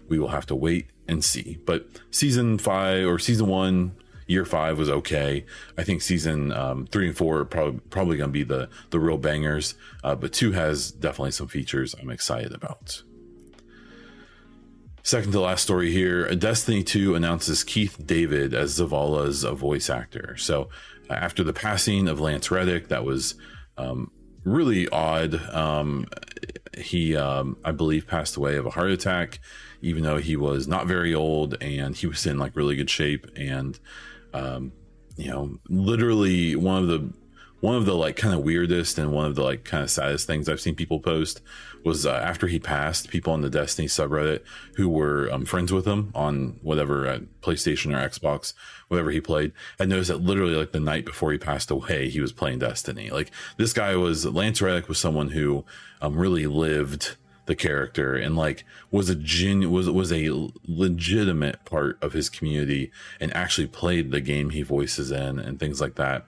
we will have to wait and see. But season five or season one, year five was okay. I think season um, three and four are probably probably going to be the the real bangers. Uh, but two has definitely some features I'm excited about. Second to last story here Destiny 2 announces Keith David as Zavala's voice actor. So, uh, after the passing of Lance Reddick, that was um, really odd. Um, he, um, I believe, passed away of a heart attack even though he was not very old and he was in like really good shape and um, you know literally one of the one of the like kind of weirdest and one of the like kind of saddest things I've seen people post was uh, after he passed, people on the Destiny subreddit who were um, friends with him on whatever uh, PlayStation or Xbox, whatever he played, had noticed that literally like the night before he passed away, he was playing Destiny. Like this guy was Lance Reddick was someone who um, really lived the character and like was a gen was was a legitimate part of his community and actually played the game he voices in and things like that.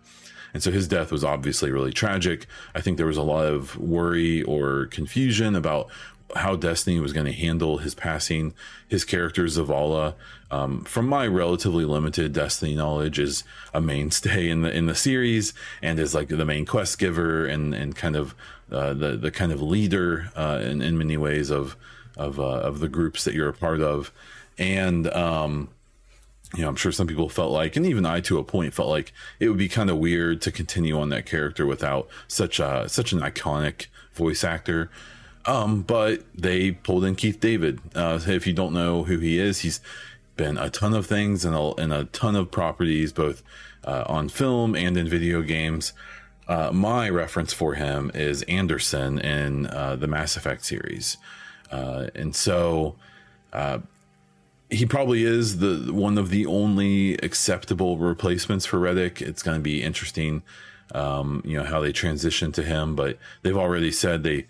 And so his death was obviously really tragic. I think there was a lot of worry or confusion about how Destiny was going to handle his passing. His character Zavala, um, from my relatively limited Destiny knowledge, is a mainstay in the in the series and is like the main quest giver and and kind of uh, the the kind of leader uh, in in many ways of of uh, of the groups that you're a part of, and um, you know, I'm sure some people felt like, and even I to a point felt like it would be kind of weird to continue on that character without such a such an iconic voice actor. Um, but they pulled in Keith David. Uh, if you don't know who he is, he's been a ton of things and a, and a ton of properties, both uh, on film and in video games. Uh, my reference for him is Anderson in uh, the Mass Effect series, uh, and so uh, he probably is the one of the only acceptable replacements for Reddick. It's going to be interesting, um, you know, how they transition to him. But they've already said they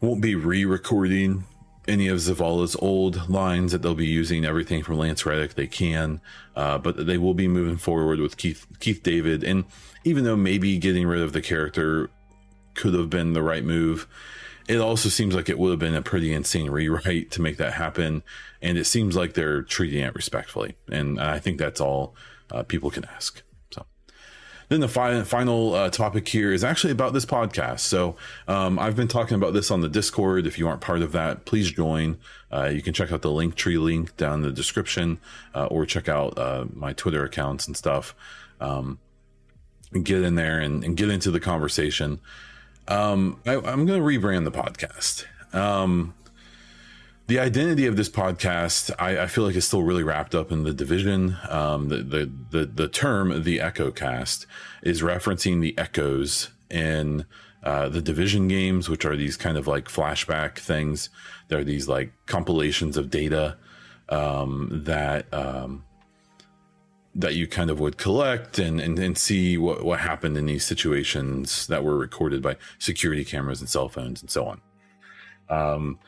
won't be re-recording any of Zavala's old lines that they'll be using everything from Lance Reddick they can, uh, but they will be moving forward with Keith Keith David. And even though maybe getting rid of the character could have been the right move, it also seems like it would have been a pretty insane rewrite to make that happen. And it seems like they're treating it respectfully. And I think that's all uh, people can ask. Then the fi- final uh, topic here is actually about this podcast. So um, I've been talking about this on the Discord. If you aren't part of that, please join. Uh, you can check out the link tree link down in the description uh, or check out uh, my Twitter accounts and stuff. Um, and get in there and, and get into the conversation. Um, I, am going to rebrand the podcast. Um, the identity of this podcast, I, I, feel like is still really wrapped up in the division. Um, the, the, the the term the Echo Cast is referencing the echoes in uh, the division games, which are these kind of like flashback things. They're these like compilations of data um, that um, that you kind of would collect and, and, and see what, what happened in these situations that were recorded by security cameras and cell phones and so on. Um,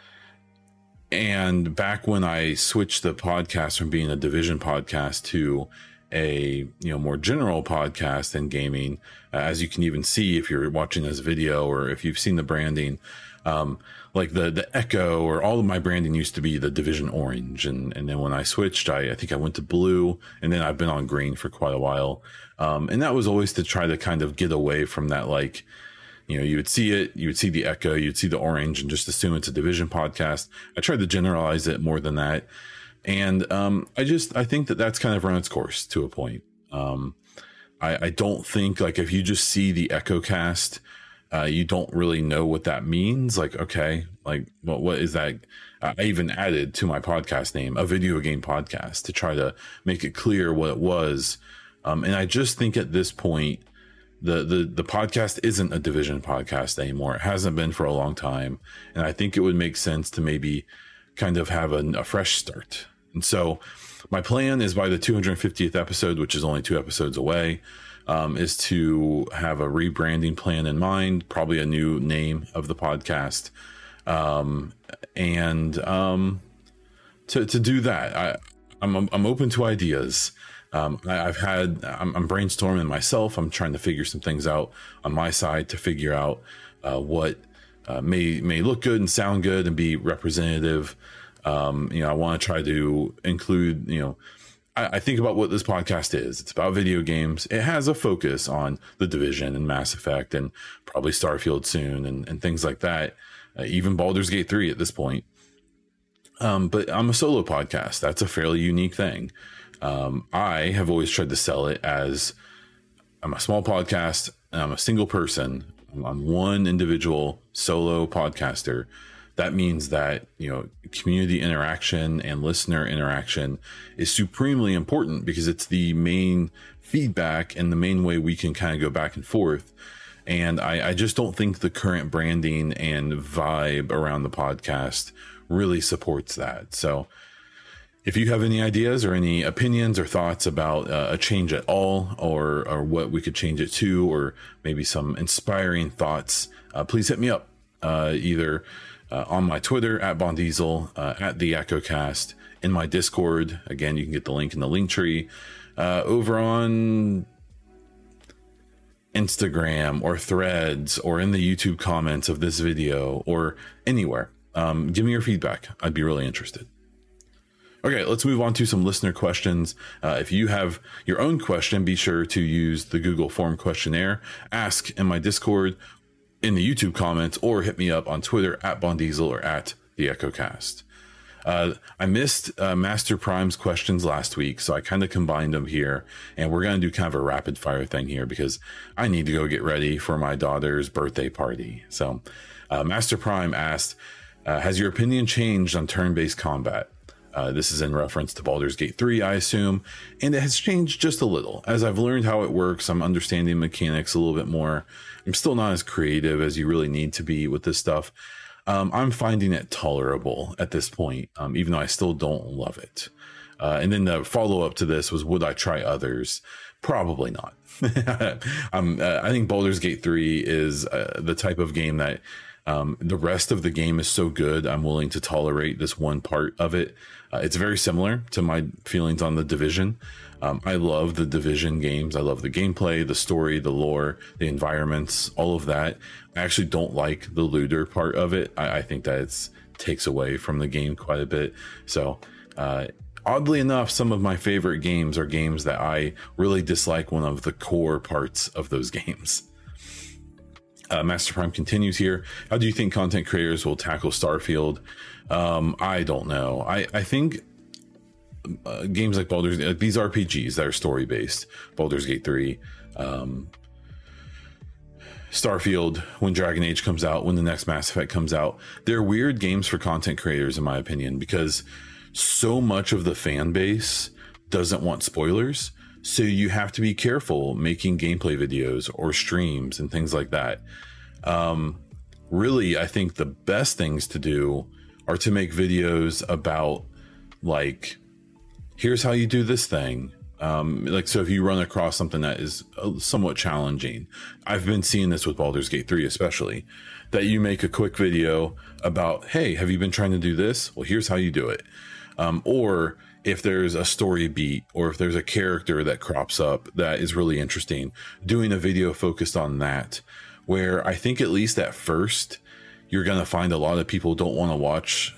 and back when I switched the podcast from being a division podcast to a you know more general podcast and gaming, uh, as you can even see if you're watching this video or if you've seen the branding, um, like the the Echo or all of my branding used to be the Division Orange, and and then when I switched, I, I think I went to blue, and then I've been on green for quite a while, um, and that was always to try to kind of get away from that like. You know, you would see it, you would see the echo, you'd see the orange, and just assume it's a division podcast. I tried to generalize it more than that, and um, I just I think that that's kind of run its course to a point. Um, I, I don't think like if you just see the echo cast uh, you don't really know what that means. Like, okay, like, what, what is that? I even added to my podcast name a video game podcast to try to make it clear what it was. Um, and I just think at this point, the, the the podcast isn't a division podcast anymore. It hasn't been for a long time, and I think it would make sense to maybe kind of have a, a fresh start. And so, my plan is by the 250th episode, which is only two episodes away, um, is to have a rebranding plan in mind, probably a new name of the podcast, um, and um, to to do that, I I'm I'm open to ideas. Um, I, have had I'm, I'm, brainstorming myself. I'm trying to figure some things out on my side to figure out uh, what uh, may may look good and sound good and be representative. Um, you know, I want to try to include you know I, I think about what this podcast is. It's about video games. It has a focus on the Division and Mass Effect and probably Starfield soon and, and things like that. Uh, even Baldur's Gate 3 at this point. Um, but I'm a solo podcast. That's a fairly unique thing. Um, I have always tried to sell it as I'm a small podcast and I'm a single person. I'm one individual solo podcaster that means that you know community interaction and listener interaction is supremely important because it's the main feedback and the main way we can kind of go back and forth and I, I just don't think the current branding and vibe around the podcast really supports that so if you have any ideas or any opinions or thoughts about uh, a change at all or or what we could change it to or maybe some inspiring thoughts uh, please hit me up uh, either uh, on my Twitter at BaunDiesel, uh, at the EchoCast, in my Discord. Again, you can get the link in the link tree. Uh, over on Instagram or threads or in the YouTube comments of this video or anywhere. Um, give me your feedback. I'd be really interested. Okay, let's move on to some listener questions. Uh, if you have your own question, be sure to use the Google form questionnaire, ask in my Discord, in the YouTube comments or hit me up on Twitter at BaunDiesel or at the EchoCast. Uh, I missed uh, Master Prime's questions last week, so I kind of combined them here, and we're going to do kind of a rapid fire thing here because I need to go get ready for my daughter's birthday party. So, uh, Master Prime asked, uh, "Has your opinion changed on turn-based combat?" Uh, this is in reference to Baldur's Gate 3, I assume, and it has changed just a little. As I've learned how it works, I'm understanding mechanics a little bit more. I'm still not as creative as you really need to be with this stuff. Um, I'm finding it tolerable at this point, um, even though I still don't love it. Uh, and then the follow up to this was, would I try others? Probably not. <laughs> um, uh, I think Baldur's Gate 3 is uh, the type of game that um, the rest of the game is so good, I'm willing to tolerate this one part of it. Uh, it's very similar to my feelings on the Division. Um, I love the Division games. I love the gameplay, the story, the lore, the environments, all of that. I actually don't like the looter part of it. I, I think that it takes away from the game quite a bit. So, uh, oddly enough, some of my favorite games are games that I really dislike one of the core parts of those <laughs> games. Uh, Master Prime continues here. How do you think content creators will tackle Starfield? Um, I don't know. I, I think uh, games like Baldur's uh, these RPGs that are story based, Baldur's Gate 3, um, Starfield, when Dragon Age comes out, when the next Mass Effect comes out, they're weird games for content creators, in my opinion, because so much of the fan base doesn't want spoilers. So you have to be careful making gameplay videos or streams and things like that. Um, really, I think the best things to do are to make videos about like, here's how you do this thing. Um, like, so if you run across something that is uh, somewhat challenging, I've been seeing this with Baldur's Gate 3, especially that you make a quick video about, hey, have you been trying to do this? Well, here's how you do it. Um, or if there's a story beat or if there's a character that crops up that is really interesting, doing a video focused on that, where I think at least at first, you're going to find a lot of people don't want to watch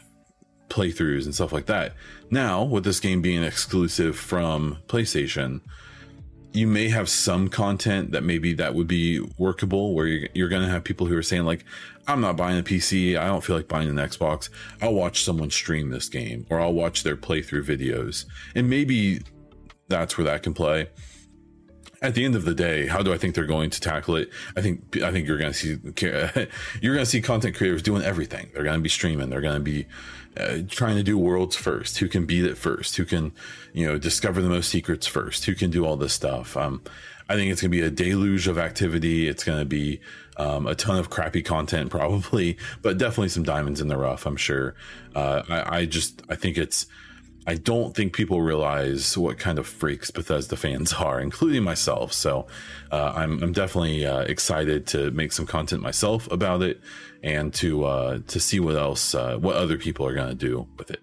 playthroughs and stuff like that. Now, with this game being exclusive from PlayStation, you may have some content that maybe that would be workable where you're, you're going to have people who are saying like i'm not buying a pc i don't feel like buying an xbox. I'll watch someone stream this game or i'll watch their playthrough videos. And maybe that's where that can play. At the end of the day how do i think they're going to tackle it? I think i think you're going to see <laughs> you're going to see content creators doing everything. They're going to be streaming. They're going to be uh, trying to do worlds first, who can beat it first, who can, you know, discover the most secrets first, who can do all this stuff. Um, I think it's going to be a deluge of activity. It's going to be um, a ton of crappy content, <laughs> probably, but definitely some diamonds in the rough. I'm sure. Uh, I, I just I think it's I don't think people realize what kind of freaks Bethesda fans <laughs> are, including myself. So uh, I'm, I'm definitely uh, excited to make some content myself about it and to uh, to see what else, uh, what other people are going to do with it.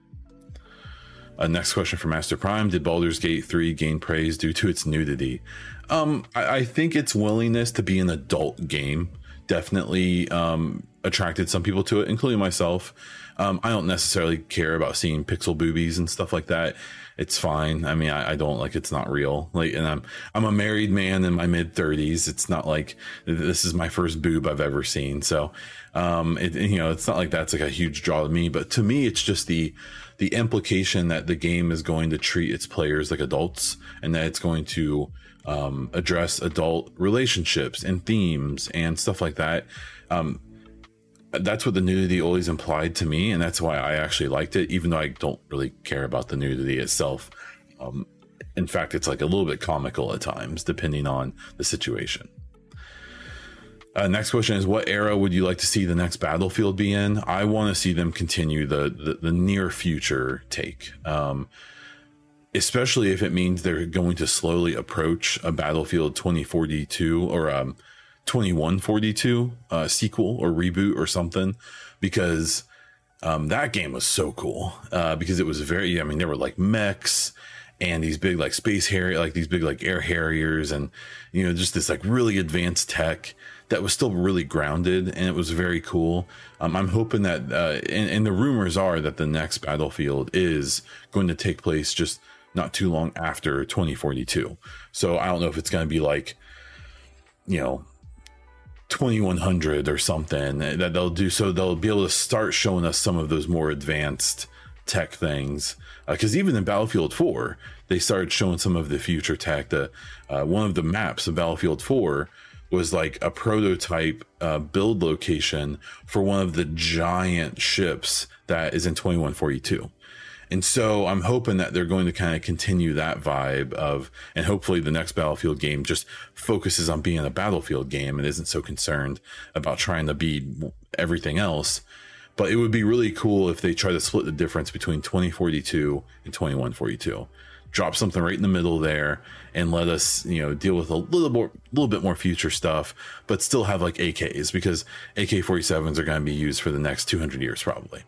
Uh, next question from Master Prime: Did Baldur's Gate 3 gain praise due to its nudity? Um, I, I think its willingness to be an adult game definitely um, attracted some people to it, including myself. Um, I don't necessarily care about seeing pixel boobies and stuff like that. It's fine. I mean, I, I don't like it's not real. Like, and I'm I'm a married man in my mid thirties. It's not like this is my first boob I've ever seen. So, um, it, you know, it's not like that's like a huge draw to me. But to me, it's just the the implication that the game is going to treat its players like adults and that it's going to um, address adult relationships and themes and stuff like that. Um, that's what the nudity always implied to me, and that's why I actually liked it, even though I don't really care about the nudity itself. Um, in fact, it's like a little bit comical at times, depending on the situation. Uh, next question is What era would you like to see the next Battlefield be in? I want to see them continue the, the, the near future take. Um, especially if it means they're going to slowly approach a Battlefield 2042 or um, 2142 uh, sequel or reboot or something because um, that game was so cool uh, because it was very i mean there were like mechs and these big like space harrier like these big like air harriers and you know just this like really advanced tech that was still really grounded and it was very cool. Um, i'm hoping that uh, and, and the rumors are that the next battlefield is going to take place just not too long after 2042 so i don't know if it's going to be like you know 2100 or something that they'll do so they'll be able to start showing us some of those more advanced tech things because uh, even in Battlefield 4, they started showing some of the future tech. The uh, one of the maps of Battlefield 4 was like a prototype uh, build location for one of the giant ships that is in 2142. And so I'm hoping that they're going to kind of continue that vibe of, and hopefully the next Battlefield game just focuses on being a Battlefield game and isn't so concerned about trying to be everything else. But it would be really cool if they try to split the difference between 2042 and 2142 drop something right in the middle there and let us you know deal with a little more little bit more future stuff but still have like ak's because ak-47s are going to be used for the next 200 years probably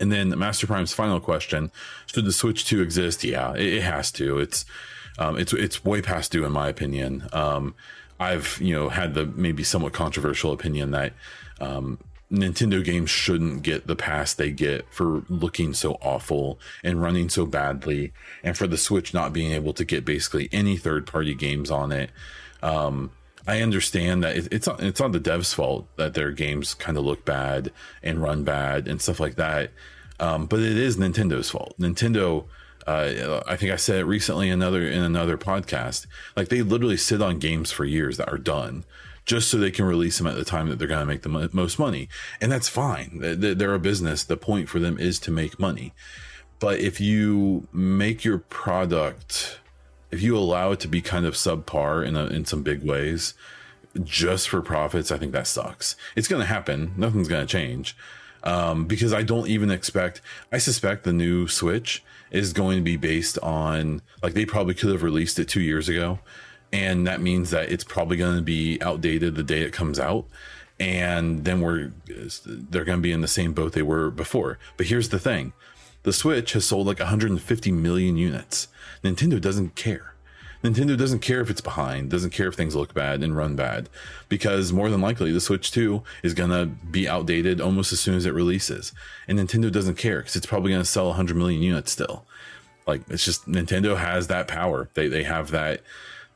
and then master prime's final question should the switch 2 exist? Yeah it, it has to. It's um, it's it's way past due in my opinion. Um, i've you know had the maybe somewhat controversial opinion that um, Nintendo games shouldn't get the pass they get for looking so awful and running so badly, and for the Switch not being able to get basically any third party games on it. Um, I understand that it's on, it's on the devs' fault that their games kind of look bad and run bad and stuff like that. Um, but it is Nintendo's fault. Nintendo, uh, I think I said it recently another in another podcast. Like they literally sit on games for years that are done just so they can release them at the time that they're going to make the most money. And that's fine. They're a business. The point for them is to make money. But if you make your product, if you allow it to be kind of subpar in a, in some big ways, just for profits, I think that sucks. It's going to happen. Nothing's going to change. Um, because I don't even expect, I suspect the new Switch is going to be based on, like, they probably could have released it two years ago and that means that it's probably going to be outdated the day it comes out and then we're they're going to be in the same boat they were before but here's the thing the switch has sold like 150 million units nintendo doesn't care nintendo doesn't care if it's behind doesn't care if things look bad and run bad because more than likely the switch 2 is going to be outdated almost as soon as it releases and nintendo doesn't care because it's probably going to sell 100 million units still like it's just nintendo has that power they, they have that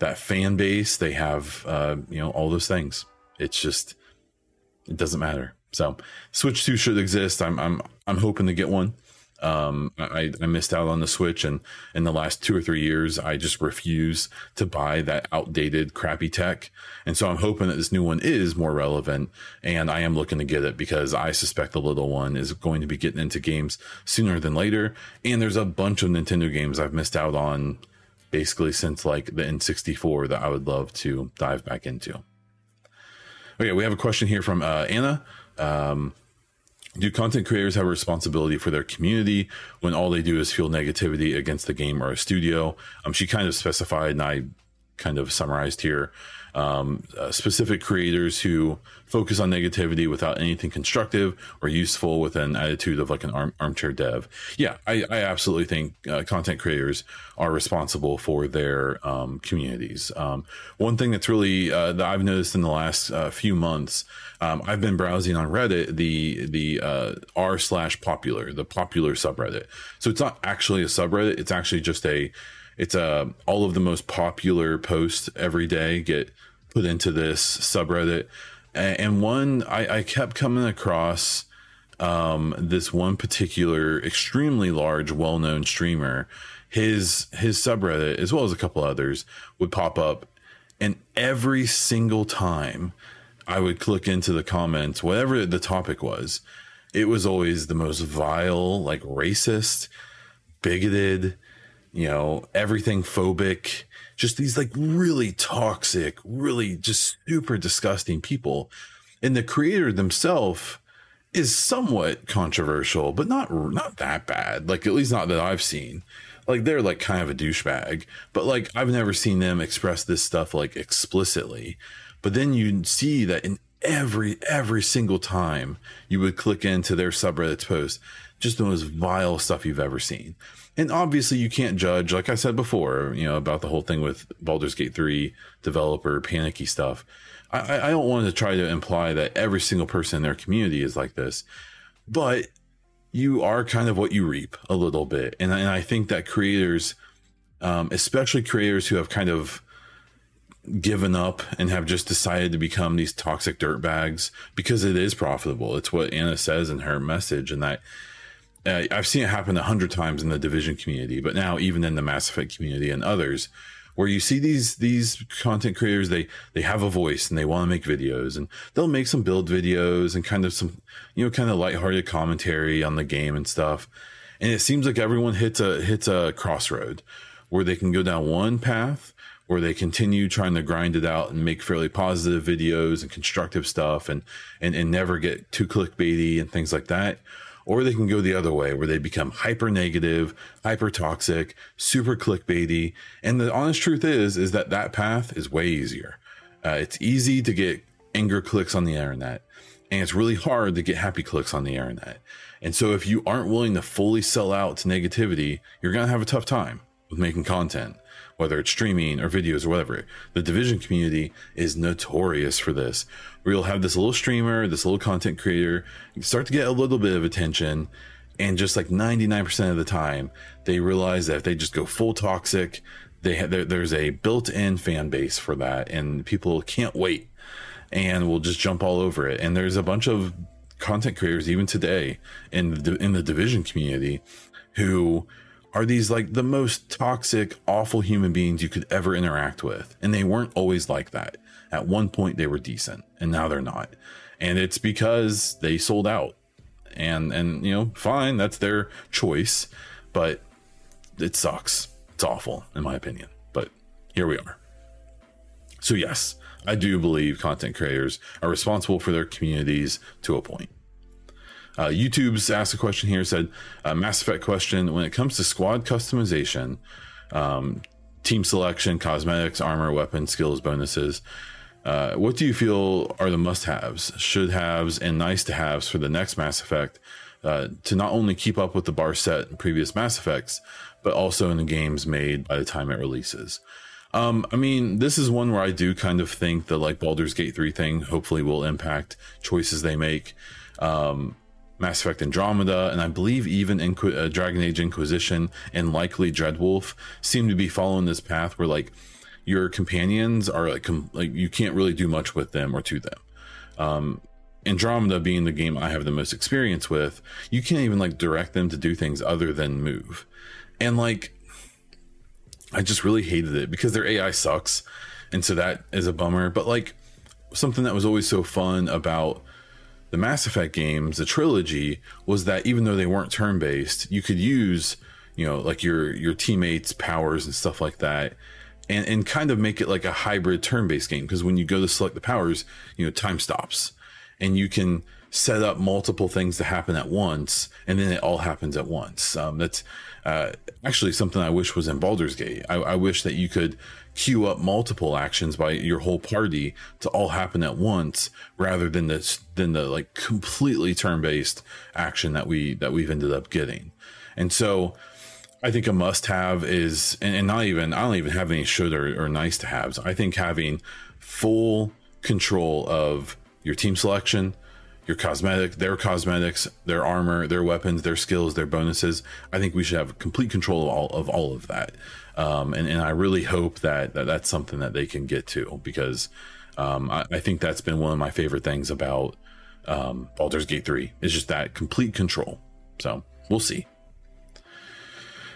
that fan base. They have, uh, you know, all those things. It's just, it doesn't matter. So Switch 2 should exist. I'm, I'm, I'm hoping to get one. Um, I, I missed out on the Switch, and in the last two or three years, I just refuse to buy that outdated, crappy tech. And so I'm hoping that this new one is more relevant, and I am looking to get it because I suspect the little one is going to be getting into games sooner than later. And there's a bunch of Nintendo games I've missed out on basically since like the N64 that I would love to dive back into. Okay, we have a question here from uh, Anna. Um, do content creators have a responsibility for their community when all they do is fuel negativity against the game or a studio? Um, she kind of specified, and I kind of summarized here um, uh, specific creators who focus on negativity without anything constructive or useful with an attitude of like an arm, armchair dev. Yeah, I, I absolutely think uh, content creators are responsible for their um, communities. Um, one thing that's really uh, that I've noticed in the last uh, few months, um, I've been browsing on Reddit the the uh, r slash popular the popular subreddit. So it's not actually a subreddit; it's actually just a it's uh, all of the most popular posts every day get put into this subreddit. And one i, I kept coming across um, this one particular extremely large well-known streamer. His his subreddit as well as a couple others would pop up and every single time i would click into the comments whatever the topic was it was always the most vile like racist bigoted you know, everything phobic, just these like really toxic, really just super disgusting people. And the creator themselves is somewhat controversial, but not not that bad. Like at least not that I've seen. Like they're like kind of a douchebag, but like I've never seen them express this stuff like explicitly. But then you see that in every every single time you would click into their subreddit post, just the most vile stuff you've ever seen. And obviously you can't judge like i said before you know about the whole thing with Baldur's Gate 3 developer panicky stuff. I i don't want to try to imply that every single person in their community is like this but you are kind of what you reap a little bit. And, and i think that creators um, especially creators who have kind of given up and have just decided to become these toxic dirt bags because it is profitable. It's what anna says in her message and that uh, I've seen it happen a hundred times in the division community, but now even in the Mass Effect community and others, where you see these these content creators, they they have a voice and they want to make videos, and they'll make some build videos and kind of some you know kind of lighthearted commentary on the game and stuff. And it seems like everyone hits a hits a crossroad where they can go down one path where they continue trying to grind it out and make fairly positive videos and constructive stuff and and, and never get too clickbaity and things like that or they can go the other way where they become hyper negative, hyper toxic, super clickbaity. And the honest truth is, is that that path is way easier. Uh, it's easy to get anger clicks on the internet, and it's really hard to get happy clicks on the internet. And so, if you aren't willing to fully sell out to negativity, you're going to have a tough time with making content whether it's streaming or videos or whatever. The division community is notorious for this. Where you'll have this little streamer, this little content creator, start to get a little bit of attention, and just like 99% of the time, they realize that if they just go full toxic, they have, there, there's a built-in fan base for that, and people can't wait and will just jump all over it. And there's a bunch of content creators even today in the in the division community who are these like the most toxic, awful human beings you could ever interact with. And they weren't always like that. At one point, they were decent, and now they're not. And it's because they sold out. And, and, you know, fine, that's their choice, but it sucks. It's awful, in my opinion. But here we are. So, yes, I do believe content creators are responsible for their communities to a point. Uh, YouTube's asked a question here said, uh, Mass Effect question when it comes to squad customization, um, team selection, cosmetics, armor, weapon, skills, bonuses. Uh, what do you feel are the must haves, should haves, and nice to haves for the next Mass Effect uh, to not only keep up with the bar set in previous Mass Effects, but also in the games made by the time it releases? Um, I mean, this is one where I do kind of think the like Baldur's Gate 3 thing hopefully will impact choices they make. Um, Mass Effect Andromeda, and I believe even Inqu- uh, Dragon Age Inquisition and likely Dreadwolf seem to be following this path where like your companions are like com- like you can't really do much with them or to them. Um, Andromeda being the game I have the most experience with, you can't even like direct them to do things other than move. And like I just really hated it because their AI sucks. And so that is a bummer. But like something that was always so fun about the Mass Effect games, the trilogy, was that even though they weren't turn based, you could use, you know, like your your teammates' powers and stuff like that, and and kind of make it like a hybrid turn based game. Because when you go to select the powers, you know, time stops, and you can set up multiple things to happen at once, and then it all happens at once. Um, that's uh, actually something I wish was in Baldur's Gate. I, I wish that you could queue up multiple actions by your whole party to all happen at once rather than this than the like completely turn-based action that we that we've ended up getting and so i think a must-have is and, and not even i don't even have any should or, or nice to haves i think having full control of your team selection your cosmetic, their cosmetics, their armor, their weapons, their skills, their bonuses. I think we should have complete control of all of all of that. Um, and, and I really hope that, that that's something that they can get to because um, I, I, think that's been one of my favorite things about um, Baldur's Gate 3 is just that complete control. So we'll see.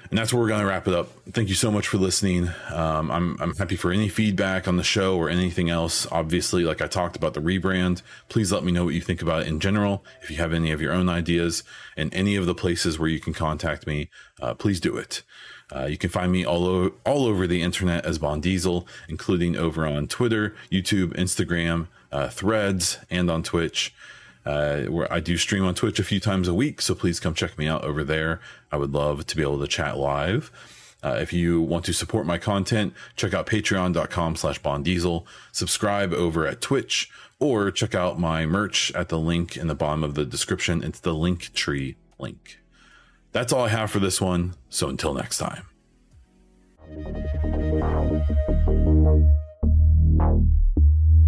And that's where we're going to wrap it up. Thank you so much for listening. Um, I'm, I'm happy for any feedback on the show or anything else. Obviously, like I talked about the rebrand, please let me know what you think about it in general. If you have any of your own ideas and any of the places where you can contact me, uh, please do it. Uh, you can find me all, o- all over the internet as BaunDiesel, including over on Twitter, YouTube, Instagram, uh, Threads, and on Twitch. Uh, where I do stream on Twitch a few times a week, so please come check me out over there. I would love to be able to chat live. Uh, if you want to support my content, check out patreon.com slash baundiesel, subscribe over at Twitch, or check out my merch at the link in the bottom of the description. It's the link tree link. That's all I have for this one. So until next time.